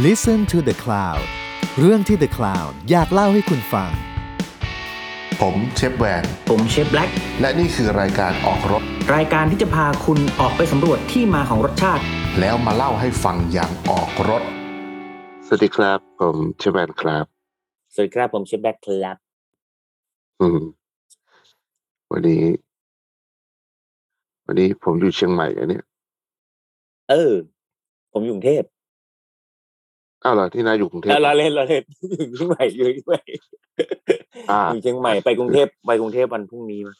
Listen to the Cloud เรื่องที่ The Cloud อยากเล่าให้คุณฟัง ผมเชฟแวน ผมเชฟแบล็กและนี่คือรายการออกรถ รายการที่จะพาคุณออกไปสำรวจที่มาของรสชาติ แล้วมาเล่าให้ฟังอย่างออกรถ สวัสดีครับ ผมเชฟแวนครับ สวัสดีครับผมเชฟแบล็กครับอืมวันนี้ วันนี้ผมอยู่เชียงใหม่อันเนี้ยเออ ผมอยู่กรุงเทพ อ้าวเหรอที่นายอยู่กรุงเทพเออเราเล่นเราเล่นอยู่เชียงใหม่อยู่เชียงใหม่อ่าอยู่เชียงใหม่ไปกรุงเทพไปกรุงเทพวันพรุ่งนี้มั้ย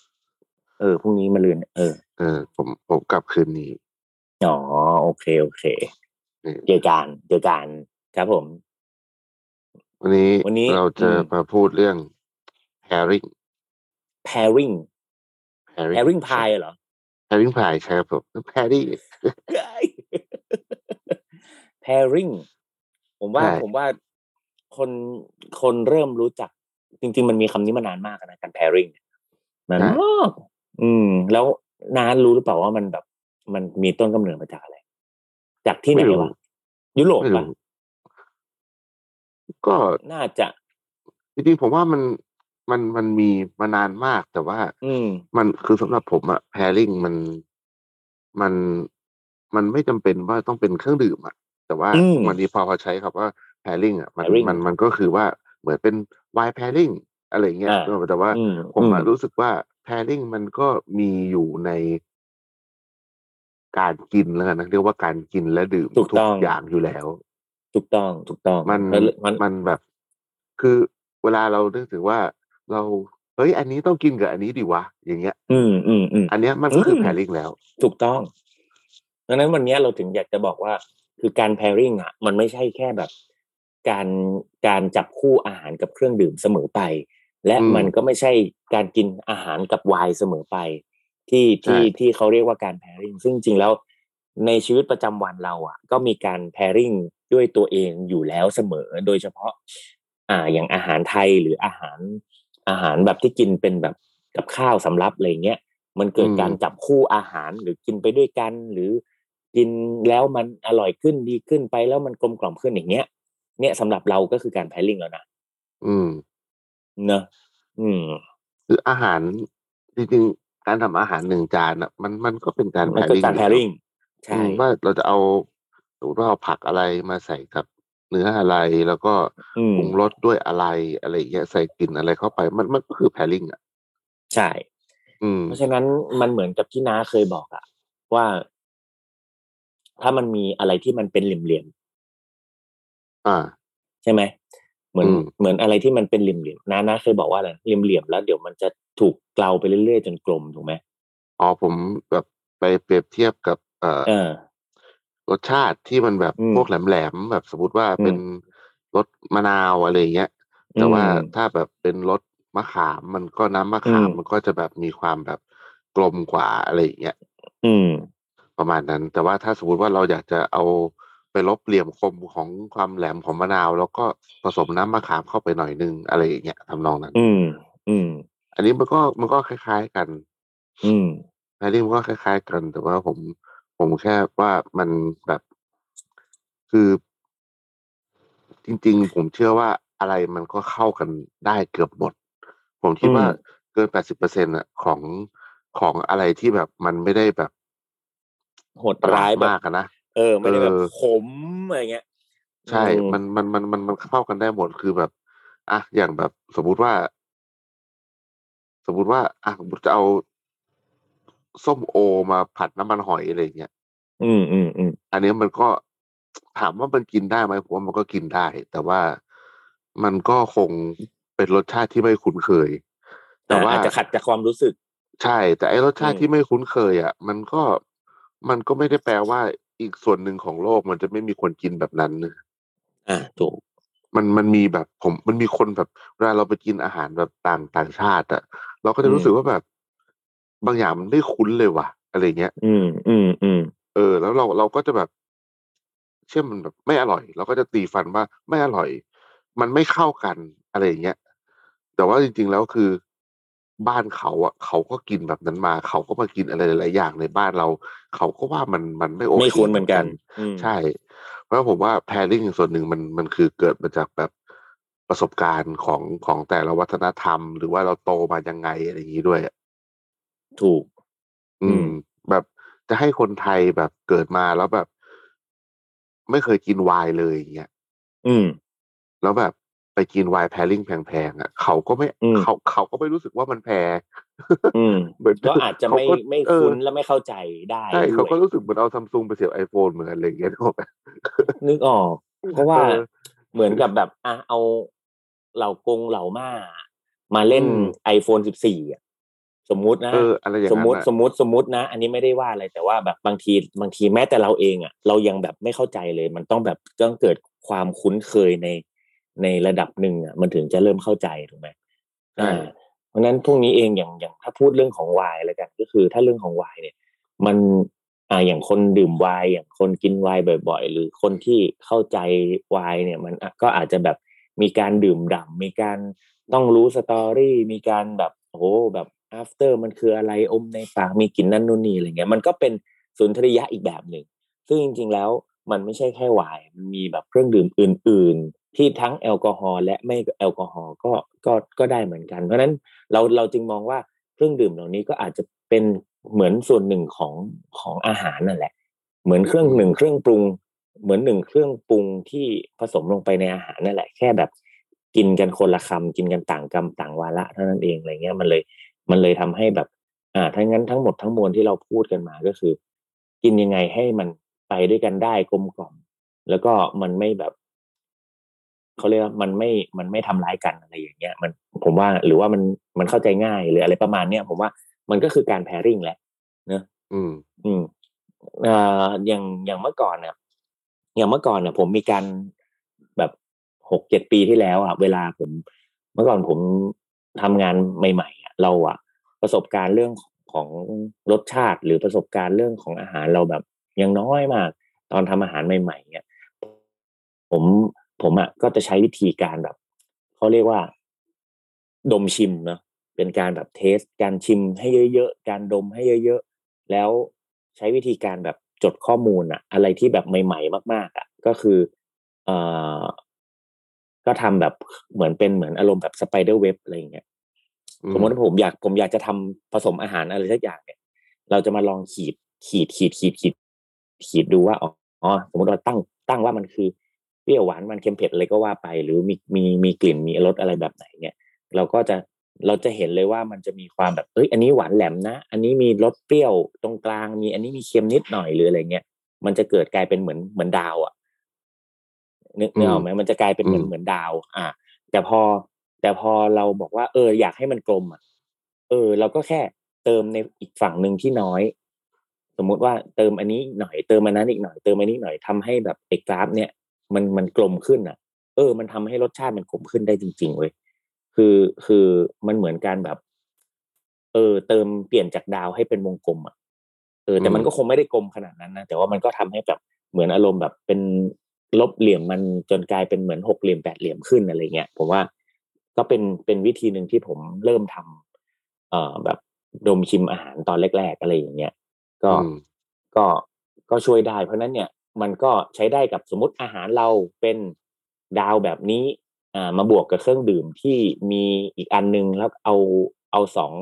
เออพรุ่งนี้มาเรือนเออเออ ผมผมกลับคืนนี้อ๋อโอเคโอเคนี่เจอกันเจอกันครับผม วันนี้วันนี้เราจะอืมมาพูดเรื่อง pairing pairing pairing pairing pie เหรอ pairing pie ใช่ครับผม pairing pairing ผมว่าใช่ ผมว่าคนคนเริ่มรู้จัก จริง ๆ มันมีคำนี้มานานมากนะการ pairing นานมากอืม แล้วนานรู้หรือเปล่าว่ามันแบบ มันมีต้นกำเนิดมาจากอะไร จากที่ไหนไม่รู้ วะยุโรปไม่ปะรู้ก็น่าจะ จริงๆผมว่ามันมันมันมีมานานมาก แต่ว่าอืม มันคือสำหรับผมอะ pairing มันมันมันไม่จำเป็นว่าต้องเป็นเครื่องดื่มอะ แต่ว่าอืมวันนี้พอพอใช้คำว่า pairing อะมัน pairing มันมันก็คือว่าเหมือนเป็น wine pairing อะไรเงี้ยอ่าแต่ว่าอืมผมอะอืมรู้สึกว่า pairing มันก็มีอยู่ในการกินแล้วกันนะเรียกว่าการกินและดื่มถูกทุกต้องอย่างอยู่แล้ว ถูกต้องถูกต้องมันแล้วมันมันแบบ คือเวลาเรานึกถึงว่าเราเฮ้ย อันนี้ต้องกินกับอันนี้ดีวะอย่างเงี้ย อืมอืมอืมอันเนี้ยมันก็คือม pairing แล้ว ถูกต้องดังนั้นวันนี้เราถึงอยากจะบอกว่า คือการ pairing อะมันไม่ใช่แค่แบบ การการจับคู่อาหารกับเครื่องดื่มเสมอไป และอืมมันก็ไม่ใช่การกินอาหารกับไวน์เสมอไป ที่ที่ใช่ที่เขาเรียกว่าการ pairing ซึ่งจริงๆแล้วในชีวิตประจำวันเราอะ ก็มีการ pairing ด้วยตัวเองอยู่แล้วเสมอ โดยเฉพาะ อ่าอย่างอาหารไทยหรืออาหารอาหารแบบที่กินเป็นแบบกับข้าวสำรับอะไรเงี้ยมันเกิดอืมการจับคู่อาหารหรือกินไปด้วยกัน หรือ กินแล้วมันอร่อยขึ้นดีขึ้นไปแล้วมันกลมกล่อมขึ้นอย่างเงี้ย เนี่ยสำหรับเราก็คือการ pairing แล้วนะอืมเนอะอืมคืออาหารจริงๆการทำอาหารหนึ่งจานอะมันมันก็เป็นการมันคือ pairing การ pairing ใช่อืมว่าเราจะเอาสมมติว่าเอาผักอะไรมาใส่กับเนื้ออะไรแล้วก็อืมปรุงรสด้วยอะไรอะไรอย่างเงี้ยใส่กลิ่นอะไรเข้าไป มันมันก็คือ pairing อะใช่อืมเพราะฉะนั้นมันเหมือนกับที่น้าเคยบอกอะว่า ถ้ามันมีอะไรที่มันเป็นเหลี่ยมอ่าๆใช่ไหมเหมือนอืมเหมือนอะไรที่มันเป็นเหลี่ยมๆน้าน้าเคยบอกว่าอะไรเหลี่ยมๆแล้ว เดี๋ยวมันจะถูกเกลาไปเรื่อยๆจนกลมถูกไหมอ๋อผมแบบไปเปรียบเทียบกับ เอ่อเออรสชาติที่มันแบบอืมพวกแหลมๆแบบสมมติว่าอืมเป็นรสมะนาวอะไรอย่างเงี้ยแต่ว่าอืมถ้าแบบเป็นรสมะขามมันก็น้ำมะขามอืมมันก็จะแบบมีความแบบกลมกว่าอะไรอย่างเงี้ยอืม ประมาณนั้น แต่ว่าถ้าสมมติว่าเราอยากจะเอาไปลบเหลี่ยมคมของความแหลมของมะนาว แล้วก็ผสมน้ำมะขามเข้าไปหน่อยนึงอะไรอย่างเงี้ยทำนองนั้น อืม อืม อันนี้มันก็มันก็คล้าย ๆกัน อืมอันนี้มันก็คล้าย ๆ กัน แต่ว่าผมผมแค่ว่ามันแบบคือ จริง ๆ ผมเชื่อว่าอะไรมันก็เข้ากันได้เกือบหมด ผมคิดอืมว่าเกินแปดสิบเปอร์เซ็นต์ะของของอะไรที่แบบมันไม่ได้แบบ โหดร้ายแบบมากอะนะเออไม่ได้แบบเออขมอะไรเงี้ย ใช่อืมมันมันมันมันมันเข้ากันได้หมดคือแบบอะอย่างแบบสมมุติว่า สมมุติว่าอะจะเอาส้มโอมาผัดน้ำมันหอยอะไรอย่างเงี้ยอืมอืมอืมอันนี้มันก็ถามว่ามันกินได้ไหมผมว่ามันก็กินได้ แต่ว่ามันก็คงเป็นรสชาติที่ไม่คุ้นเคย แต่ว่าอาจจะขัดจากความรู้สึก ใช่ แต่ไอ้รสชาติอืมที่ไม่คุ้นเคย อะ มันก็ มันก็ไม่ได้แปลว่าอีกส่วนหนึ่งของโลกมันจะไม่มีคนกินแบบนั้นนะอ่าถูก มันมันมีแบบผมมันมีคนแบบเวลาเราไปกินอาหารแบบต่างต่างชาติอะเราก็จะรู้สึกว่าแบบ บางอย่างมันไม่คุ้นเลยว่ะ อะไรเงี้ย อืมอืมอืมเออ แล้วเราเราก็จะแบบ เชื่อมันแบบไม่อร่อย เราก็จะตีฟันว่าไม่อร่อย มันไม่เข้ากันอะไรอย่างเงี้ยแต่ว่าจริง ๆ แล้วคือ บ้านเขาอะเขาก็กินแบบนั้นมา เขาก็มากินอะไรหลายๆอย่างในบ้านเรา เขาก็ว่ามันมันไม่โอเคไม่คุ้นเหมือนกันอืมใช่ เพราะผมว่า pairing ส่วนหนึ่งมันมันคือเกิดมาจากแบบประสบการณ์ของของแต่ละวัฒนธรรม หรือว่าเราโตมายังไงอะไรอย่างนี้ด้วยอะถูก อือืมมแบบจะให้คนไทยแบบเกิดมาแล้วแบบ ไม่เคยกินไวน์เลยอย่างเงี้ยอืม แล้วแบบ ไปกินไวน์แพริ่งแพงๆอะเขาก็ไม่อืมเขาเขาก็ไม่รู้สึกว่ามันแพงอืมเหมือนก็อาจจะไม่เขาก็ไม่เออคุ้นและไม่เข้าใจได้ใช่ด้เขาวยก็รู้สึกเหมือนเอาซัมซุงไปเสียบไอโฟนเหมือนกันอะไรอย่างเงี้ยนึกออกไหมนึกออก เพราะว่าเออเหมือนกับแบบอะเอาเหล่ากงเหล่าม่ามาเล่นอืม iPhone 14อะสมมุตินะเอออะไรอย่างสมนั้นมุติอะสมมุติสมมุตินะ อันนี้ไม่ได้ว่าอะไรแต่ว่าแบบบางทีบางทีแม้แต่เราเองอะ เรายังแบบไม่เข้าใจเลย มันต้องแบบต้องเกิดความคุ้นเคยใน ในระดับหนึ่งอะมันถึงจะเริ่มเข้าใจถูกไหมใช่อ่าเพราะฉะนั้นพวกนี้เองอย่างอย่างถ้าพูดเรื่องของไวน์แล้วกัน ก็คือถ้าเรื่องของไวน์เนี่ย มันอ่าอย่างคนดื่มไวน์อย่างคนกินไวน์บ่อย ๆ หรือคนที่เข้าใจไวน์เนี่ย มันอะก็อาจจะแบบมีการดื่มด่ำมีการต้องรู้สตอรี่มีการแบบโอ้โหแบบ after มันคืออะไรอมในปากมีกลิ่นนั่นนู่นนี่อะไรเงี้ยมันก็เป็นสุนทรียะอีกแบบหนึ่งซึ่งจริง ๆแล้วมันไม่ใช่แค่ไวน์มันมีแบบเครื่องดื่มอื่นๆ ที่ทั้งแอลกอฮอล์และไม่แอลกอฮอล์ก็ก็ก็ได้เหมือนกัน เพราะฉะนั้นเราเราจึงมองว่าเครื่องดื่มเหล่านี้ก็อาจจะเป็นเหมือนส่วนหนึ่งของของอาหารนั่นแหละ เหมือนเครื่องหนึ่งเครื่องปรุง เหมือนหนึ่งเครื่องปรุงที่ผสมลงไปในอาหารนั่นแหละ แค่แบบกินกันคนละคำกินกันต่างกรรมต่างวาระเท่านั้นเองอะไรเงี้ยมันเลยมันเลยทำให้แบบอ่าทั้งนั้นทั้งหมดทั้งมวลที่เราพูดกันมาก็คือ กินยังไงให้มันไปด้วยกันได้กลมกล่อม แล้วก็มันไม่แบบ เขาเรียกว่ามันไม่มันไม่ทำร้ายกันอะไรอย่างเงี้ยมันผมว่าหรือว่ามันมันเข้าใจง่ายหรืออะไรประมาณเนี้ยผมว่ามันก็คือการแพริ่งแหละเนอะอืม อืมเอ่ออย่างอย่างเมื่อก่อนเนี่ยอย่างเมื่อก่อนเนี่ยผมมีการแบบหกเจ็ดปีที่แล้วอะเวลาผมเมื่อก่อนผมทำงานใหม่ๆอะเราอะ ประสบการณ์เรื่องของรสชาติหรือประสบการณ์เรื่องของอาหารเราแบบยังน้อยมาก ตอนทำอาหารใหม่ๆเนี่ยผม ผมอะก็จะใช้วิธีการแบบเขาเรียกว่า ดมชิมเนาะเป็นการแบบเทส การชิมให้เยอะๆการดมให้เยอะๆแล้วใช้วิธีการแบบจดข้อมูลอะอะไรที่แบบใหม่ ๆ มาก ๆอะก็คือเอ่อก็ทำแบบเหมือนเป็นเหมือนอารมณ์แบบสไปเดอร์เว็บอะไรอย่างเงี้ยอืมสมมติว่าผมอยากผมอยากจะทำผสมอาหารอะไรสักอย่างเนี่ย เราจะมาลองขีดขีดขีดขีดขีดขีดดูว่าอ๋ออ๋อสมมติเราตั้งตั้งว่ามันคือ เปรี้ยวหวานมันเค็มเผ็ดอะไรก็ว่าไป หรือมีมีมีกลิ่นมีรสอะไรแบบไหนเนี่ย เราก็จะเราจะเห็นเลยว่ามันจะมีความแบบเอ้ยอันนี้หวานแหลมนะ อันนี้มีรสเปรี้ยวตรงกลางมี อันนี้มีเค็มนิดหน่อยหรืออะไรเงี้ยมันจะเกิดกลายเป็นเหมือนเหมือนดาวอะนึกนึกออกไหมมันจะกลายเป็นเหมือนอืมเหมือนดาว อะแต่พอแต่พอเราบอกว่า เออ อยากให้มันกลมอะเออ เราก็แค่เติมในอีกฝั่งหนึ่งที่น้อย สมมุติว่าเติมอันนี้หน่อยเติมอันนั้นอีกหน่อยเติมอันนี้หน่อยทำให้แบบไอ้กราฟเนี่ย มันมันกลมขึ้นอะ เออ มันทำให้รสชาติมันกลมขึ้นได้จริง ๆเว้ยคือคือมันเหมือนการแบบ เออ เติมเปลี่ยนจากดาวให้เป็นวงกลมอะเออแต่มันอืมก็คงไม่ได้กลมขนาดนั้นนะแต่ว่ามันก็ทำให้แบบเหมือนอารมณ์แบบเป็นลบเหลี่ยมมันจนกลายเป็นเหมือนหกเหลี่ยมแปดเหลี่ยมขึ้นอะไรเงี้ยผมว่าก็เป็นเป็นวิธีหนึ่งที่ผมเริ่มทำเอ่อแบบดมชิมอาหารตอนแรก ๆ อะไรอย่างเงี้ยก็อืมก็ก็ช่วยได้เพราะฉะนั้นเนี่ย มันก็ใช้ได้กับสมมติอาหารเราเป็นดาวแบบนี้อ่ามาบวกกับเครื่องดื่มที่มีอีกอันนึงแล้วเอาเอาสอง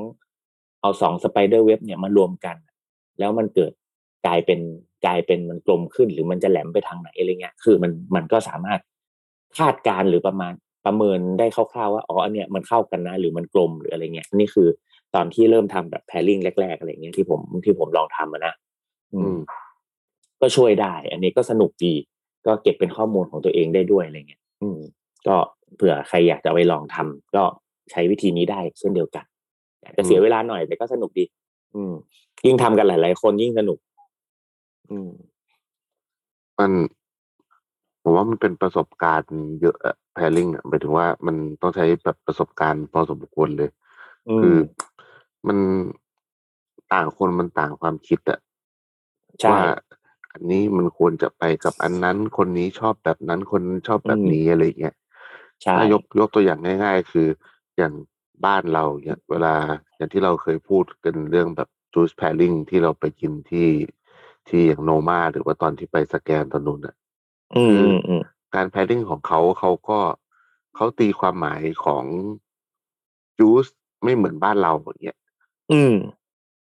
เอาสองสไปเดอร์เว็บเนี่ยมารวมกัน แล้วมันเกิดกลายเป็นกลายเป็นมันกลมขึ้น หรือมันจะแหลมไปทางไหนอะไรเงี้ยคือมันมันก็สามารถคาดการ์หรือประมาณประเมินได้คร่าวๆว่าอ๋ออันเนี้ยมันเข้ากันนะหรือมันกลมหรืออะไรเงี้ยนี่คือตอนที่เริ่มทำแบบแพริ่งแรกๆอะไรเงี้ยที่ผมที่ผมลองทำนะอืม ก็ช่วยได้ อันนี้ก็สนุกดี ก็เก็บเป็นข้อมูลของตัวเองได้ด้วยอะไรเงี้ย อืม ก็เผื่อใครอยากจะเอาไปลองทำก็ใช้วิธีนี้ได้เช่นเดียวกันอาจจะเสียอืมเวลาหน่อยแต่ก็สนุกดี อืม ยิ่งทำกันหลาย ๆ คนยิ่งสนุก อืม มันผมว่ามันเป็นประสบการณ์เยอะแพลิงอะหมายถึงว่ามันต้องใช้แบบประสบการณ์พอสมควรเลยอืคือมมันต่างคนมันต่างความคิดอะใช่ว่า อันนี้มันควรจะไปกับอันนั้น คนนี้ชอบแบบนั้น คนชอบแบบอืมนี้อะไรอย่างเงี้ยใช่ถ้ายกยกตัวอย่างง่าย ๆ คืออย่างบ้านเราเนี่ยเวลาอย่างที่เราเคยพูดกันเรื่องแบบจูสแพริงที่เราไปกินที่ที่อย่างโนมาหรือว่าตอนที่ไปสแกนตอนนู้นอะอืมอืมอืมการแพริงของเขาเขาก็เขาตีความหมายของจูสไม่เหมือนบ้านเราอย่างเงี้ยอืม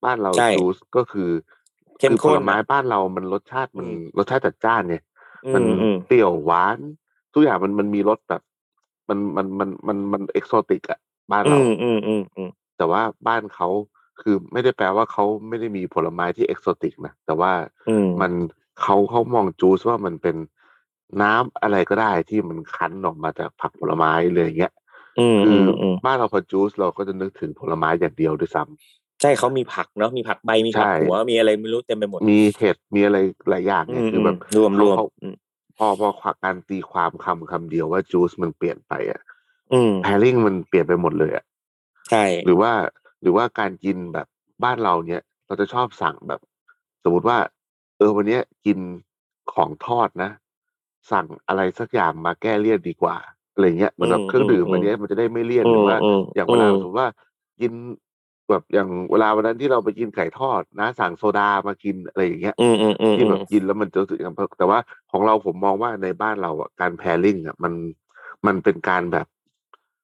บ้านเราใช่จูสก็คือ เข้มคือผข้นลไม้อะบ้านเรามันรสชาติมันอืมรสชาติจัดจ้านเนี่ยอืมันมอืมเปรี้ยวหวาน ทุกอย่างมันมันมีรสแบบ มันมันมันมันมันเอกโซติกอะบ้านอืเรามอืมอืมอืมแต่ว่าบ้านเขาคือไม่ได้แปลว่าเขาไม่ได้มีผลไม้ที่เอกโซติกนะแต่ว่าอืมมันเขาเขามองจูสว่ามันเป็นน้ำอะไรก็ได้ที่มันคั้นออกมาจากผักผลไม้เลยอย่างเงี้ยอืมคือือมออืมบ้านเราพอจูสเราก็จะนึกถึงผลไม้อย่างเดียวด้วยซ้ำ ใช่เขามีผักเนาะมีผักใบมีผักใช่หัวมีอะไรไม่รู้เต็มไปหมด มีเห็ดมีอะไรหลายอย่างอืเนี่ยมคือแบบรวมรวมเขาอืมพอพอการตีความคำคำเดียวว่าจูสมันเปลี่ยนไปอะอืมแพริงมันเปลี่ยนไปหมดเลยอะใช่หรือว่าหรือว่าการกินแบบบ้านเราเนี่ย เราจะชอบสั่งแบบ สมมติว่า เออวันเนี้ยกินของทอดนะ สั่งอะไรสักอย่างมาแก้เลี่ยนดีกว่าอะไรเงี้ยเหมือนแบบเครื่องดื่มวันเนี้ยมันจะได้ไม่เลี่ยนหรือว่ามอย่างเวลาสมมติว่ากิน แบบอย่างเวลาวันนั้นที่เราไปกินไก่ทอดนะ สั่งโซดามากินอะไรอย่างเงี้ยอืมอืมอืมที่แบบกินแล้วมันจะรู้สึกอย่างแต่ว่าของเราผมมองว่าในบ้านเราอะการแพริงอะมันมันเป็นการแบบ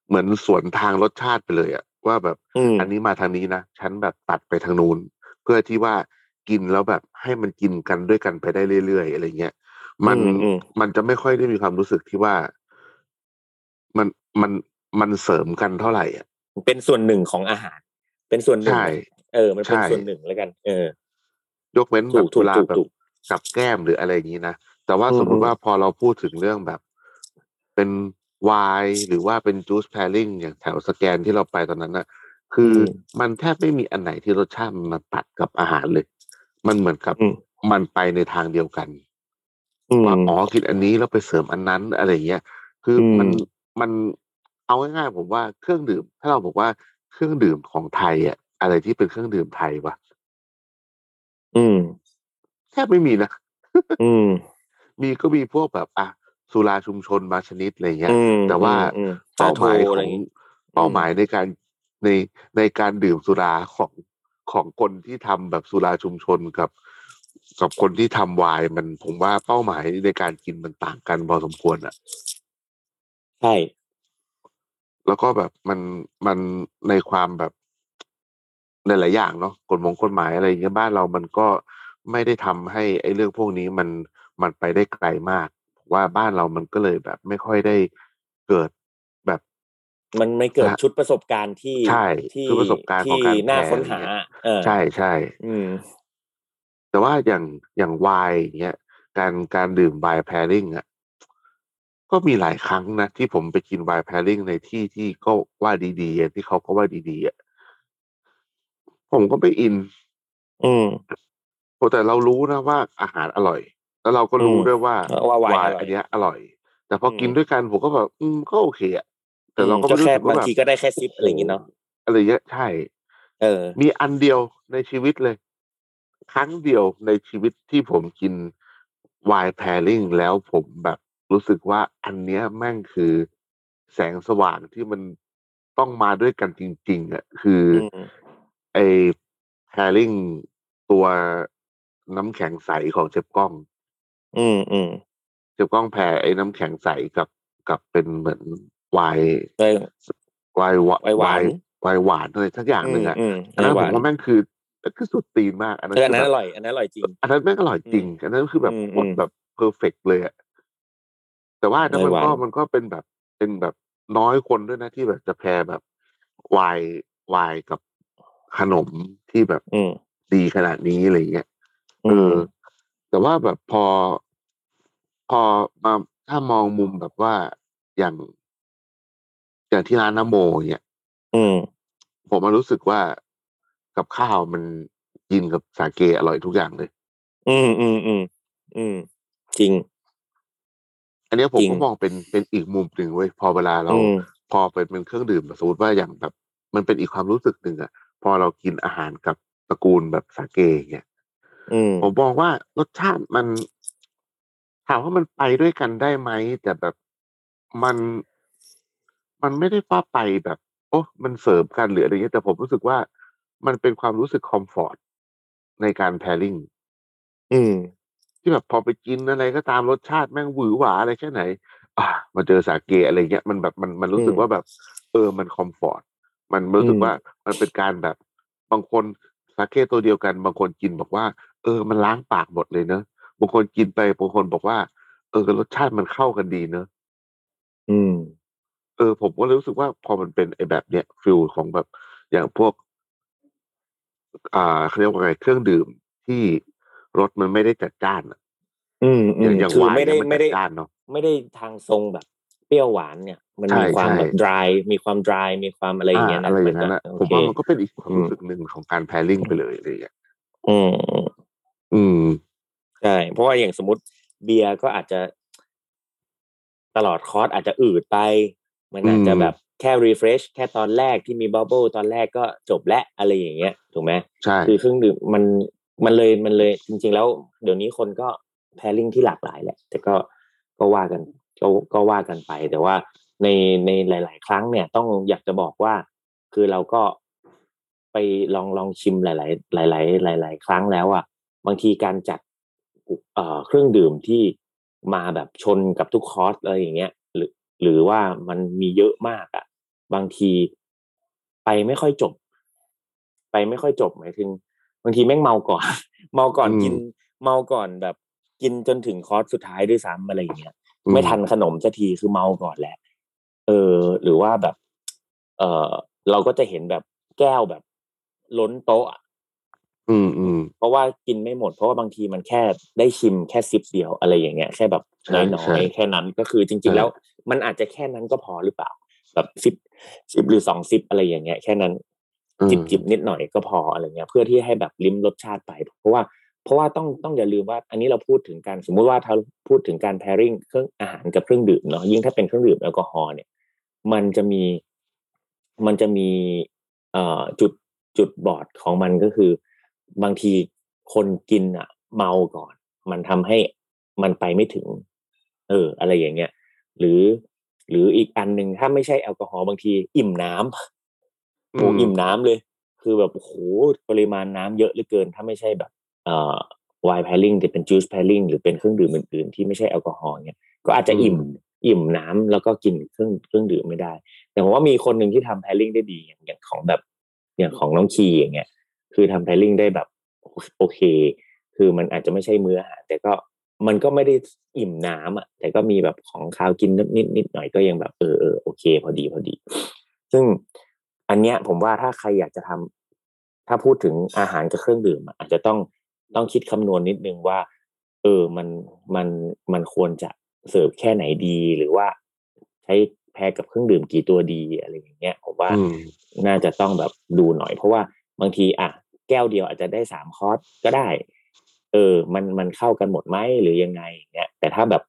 เหมือนสวนทางรสชาติไปเลยอะว่าแบบอืมอันนี้มาทางนี้นะฉันแบบตัดไปทางนู้น เพื่อที่ว่ากินแล้วแบบให้มันกินกันด้วยกันไปได้เรื่อยๆอะไรเงี้ยมันอืมอืมมันจะไม่ค่อยได้มีความรู้สึกที่ว่ามันมันมันเสริมกันเท่าไหร่อะเป็นส่วนหนึ่งของอาหาร เป็นส่วนหนึ่งใช่เออ มันเป็นใช่ส่วนหนึ่งแล้วกัน เออ ยกเว้นแบถูบกถูเวกลาถูกแบบถูกกับแก้มหรืออะไรอย่างนี้นะ แต่ว่าอืมสมมอืติมว่าพอเราพูดถึงเรื่องแบบ เป็นไวน์หรือว่าเป็นจูสแพริงอย่างแถวสแกนที่เราไปตอนนั้นน่ะ คืออมันแทบไม่มีอันไหนที่รสชาติมันมาตัดกับอาหารเลย มันเหมือนกับอืมมันไปในทางเดียวกันอืมว่าอ๋อกินอันนี้แล้วไปเสริมอันนั้นอะไรอย่างเงี้ย คืออมมันมันเอาง่ายๆผมว่าเครื่องดื่ม ถ้าเราบอกว่า เครื่องดื่มของไทยอะ อะไรที่เป็นเครื่องดื่มไทยวะอืมแทบไม่มีนะอืม มีก็มีพวกแบบอะสุราชุมชนมาชนิดอะไรเงี้ยอืมแต่ว่าอืมเป้าหมายชโทขอะไรองอย่างงี้เป้าหมายในการในในการดื่มสุราของของคนที่ทำแบบสุราชุมชนกับ กับคนที่ทำไวน์มันผมว่าเป้าหมายในการกินมันต่างกันพอสมควรอะ ใช่ แล้วก็แบบมันมันในความแบบในหลายอย่างเนาะกฎหมงกฎหมายอะไรอย่างเงี้ยบ้านเรามันก็ไม่ได้ทำให้ไอ้เรื่องพวกนี้มันมันไปได้ไกลมากผมว่าบ้านเรามันก็เลยแบบไม่ค่อยได้เกิดแบบมันไม่เกิดนะชุดประสบการณ์ที่ใช่ที่ชุดประสบการณ์ของการที่น่าแพร่ค้นหาอะไรเงี้ย เออ ใช่ใช่ อืม แต่ว่าอย่างอย่างไวน์อย่างเงี้ยการการดื่มไวน์แพริงอะ ก็มีหลายครั้งนะ ที่ผมไปกินไวน์แพริงในที่ที่ก็ว่าดี ๆอะที่เขาก็ว่าดี ๆอะผมก็ไม่อิน อืม โอ้ แต่เรารู้นะว่า อาหารอร่อย แล้วเราก็รู้อืมด้วยว่าว่าไวน์ไวอน์ร่อยอันเนี้ยอร่อย แต่พออมกินด้วยกันผมก็แบบ อืม ก็โอเคอะแต่เราก็อืมไม่รู้แค่สึกว่าบางแบบทีก็ได้แค่ซิปอะไรอย่างงี้เนาะ อะไรเงี้ย ใช่ เออ มีอันเดียวในชีวิตเลย ครั้งเดียวในชีวิตที่ผมกินไวน์แพริงแล้วผมแบบ รู้สึกว่าอันเนี้ยแม่งคือแสงสว่างที่มันต้องมาด้วยกันจริง ๆอะคือออืมไอแพริงตัวน้ำแข็งใสของเจ็บกล้อง อืมอืมเจ็บกล้องแพรไอ้น้ำแข็งใสกับกับเป็นเหมือนไวน์เลยไวน์หวไวน์หวานไวน์หวานอะไรสักอย่างหนึ่งอะอืมอันนั้นหผวามนว่าแม่งคือคือสุดตีนมาก อันนั้นเอออันคือนั้นแบอบร่อยอันนั้นอร่อยจริง อันนั้นแม่งอร่อยจริง อันนั้นคือแบบอืมโคตรอืมแบบเพอร์เฟกเลยอะ แต่ว่าอันนั้นมันไวน์หก็วานมันก็เป็นแบบเป็นแบบน้อยคนด้วยนะที่แบบจะแพรแบบไวน์ไวน์กับขนมที่แบบอืมดีขนาดนี้อะไรเงี้ยเออืมอแต่ว่าแบบพอ พอมาถ้ามองมุมแบบว่าอย่างอย่างที่ร้านน้ำโมเนี่ยอืม ผมมารู้สึกว่ากับข้าวมันกินกับสาเกอร่อยทุกอย่างเลย อืมอืมอืมอืมจริง อันเนี้ยผมจริงก็มองเป็นเป็นอีกมุมหนึ่งเว้ยพอเวลาเราอืมพอเป็นเป็นเครื่องดื่มสมมติว่าอย่างแบบ มันเป็นอีกความรู้สึกหนึ่งอะพอเรากินอาหารกับตระกูลแบบสาเกเนี่ยอืมผมมองว่ารสชาติมันถามว่ามันไปด้วยกันได้ไหมแต่แบบมันมันไม่ได้ว่าไปแบบ โอ้มันเสริมกันหรืออะไรเงี้ยแต่ผมรู้สึกว่ามันเป็นความรู้สึกคอมฟอร์ตในการ pairing อืม ที่แบบพอไปกินอะไรก็ตามรสชาติแม่งหวือหวาอะไรแค่ไหน อ่ามาเจอสาเกอะไรเงี้ยมันแบบมันมันรู้สึกอืมว่าแบบ เออมัน comfort มันรู้สึกอืมว่ามันเป็นการแบบบางคนสาเกตัวเดียวกัน บางคนกินบอกว่า เออ มันล้างปากหมดเลยเนอะบางคนกินไปบางคนบอกว่า เออรสชาติมันเข้ากันดีเนอะอืม เออ ผมก็เลยรู้สึกว่าพอมันเป็นไอ้แบบเนี้ย feel ของแบบอย่างพวก อ่าเขาเรียกว่าไงเครื่องดื่มที่ รสมันไม่ได้จัดจ้านอะอืมอือย่างมอย่างคือไวน์ไม่ได้เนี่ยมันไม่จัได้ดจ้านเนาะ ไม่ได้ทางทรงแบบเปรี้ยวหวานเนี่ย มันใช่มีความใช่ แบบ dry มีความ dry มีความอะไรอย่างเงี้ยอ่านะอะไรอย่างก็นั้นนะโอผมเค ว่ามันก็เป็นอีกความอืม รู้สึกหนึ่งของการแพริ่งไปเลยอะไรอย่างเงี้ยอืมอืมอืม ใช่เพราะว่าอย่างสมมติเบียร์ก็อาจจะ ตลอดคอร์สอาจจะอืดไป มันอาจจะอืม แบบแค่ refresh แค่ตอนแรกที่มีบับเบิลตอนแรกก็จบและอะไรอย่างเงี้ยถูกไหม ใช่ คือเครื่องดื่มมัน มันเลยมันเลยจริง ๆ แล้ว เดี๋ยวนี้คนก็แพริ่งที่หลากหลายแหละ แต่ก็ก็ว่ากันก็ก็ว่ากันไป แต่ว่าในในหลาย ๆ ครั้งเนี่ยต้องอยากจะบอกว่า คือเราก็ไปลองลองชิมหลาย ๆ หลาย ๆ หลาย ๆ ครั้งแล้วอะบางทีการจัดเอ่อเครื่องดื่มที่มาแบบชนกับทุกคอร์สอะไรอย่างเงี้ย หรือหรือว่ามันมีเยอะมากอะ บางทีไปไม่ค่อยจบ ไปไม่ค่อยจบหมายถึง บางทีแม่งเมาก่อน เมาก่อนอืมกิน เมาก่อนแบบ กินจนถึงคอร์สสุดท้ายด้วยซ้ำอะไรอย่างเงี้ยอืมไม่ทันขนมสักทีคือเมาก่อนแหละเออ หรือว่าแบบ เออเราก็จะเห็นแบบแก้วแบบ ล้นโต๊ะอะอืมอืมเพราะว่ากินไม่หมด เพราะว่าบางทีมันแค่ได้ชิมแค่ซิปเดียวอะไรอย่างเงี้ยแค่แบบใช่น้ใช่อยๆแค่นั้นก็คือจใช่ริง ๆ แล้ว มันอาจจะแค่นั้นก็พอหรือเปล่า แบบซิปซิปหรือสองซิปอะไรอย่างเงี้ยแค่นั้นอืม จิบจิบนิดหน่อยก็พออะไรเงี้ยเพื่อที่ให้แบบลิ้มรสชาติไป เพราะว่าเพราะว่าต้องต้องอย่าลืมว่า อันนี้เราพูดถึงการสมมุติว่าถ้าพูดถึงการ pairing เครื่องอาหารกับเครื่องดื่มเนาะยิ่งถ้าเป็นเครื่องดื่มแอลกอฮอล์เนี่ย มันจะมีมันจะมีเอ่อจุดจุดบอดของมันก็คือ บางทีคนกินอะ เมาก่อน มันทำให้มันไปไม่ถึง เออ อะไรอย่างเงี้ย หรือหรืออีกอันหนึ่งถ้าไม่ใช่แอลกอฮอล์บางที อิ่มน้ำ โอ้อิ่มน้ำเลย คือแบบโอ้โหปริมาณน้ำเยอะเหลือเกิน ถ้าไม่ใช่แบบเอ่อไวน์แพลิงแต่เป็นจูสแพลิงหรือเป็นเครื่องดื่มอื่นๆที่ไม่ใช่แอลกอฮอล์เนี่ยก็อาจจะอิ่มอิ่มน้ำแล้วก็กินเครื่องเครื่องดื่มไม่ได้ แต่ผมว่ามีคนหนึ่งที่ทำแพลิงได้ดีอย่างอย่างของแบบอย่างของน้องคีอย่างเงี้ย คือทำแพลิงได้แบบโอเค คือมันอาจจะไม่ใช่มื้ออาหารแต่ก็มันก็ไม่ได้อิ่มน้ำอะแต่ก็มีแบบของคาวกินนิดนิดหน่อยก็ยังแบบเออเออโอเค พอดีพอดี ซึ่ง อันเนี้ยผมว่าถ้าใครอยากจะทำถ้าพูดถึงอาหารกับเครื่องดื่มอะอาจจะต้องต้องคิดคำนวณนิดนึงว่า เออมันมันมันควรจะเสิร์ฟแค่ไหนดี หรือว่าใช้แพรกับเครื่องดื่มกี่ตัวดีอะไรอย่างเงี้ยผมว่าอืมน่าจะต้องแบบดูหน่อย เพราะว่าบางทีอะแก้วเดียวอาจจะได้สามคอร์สก็ได้ เออ มันมันเข้ากันหมดไหมหรือยังไงอย่างเงี้ยแต่ถ้าแบบ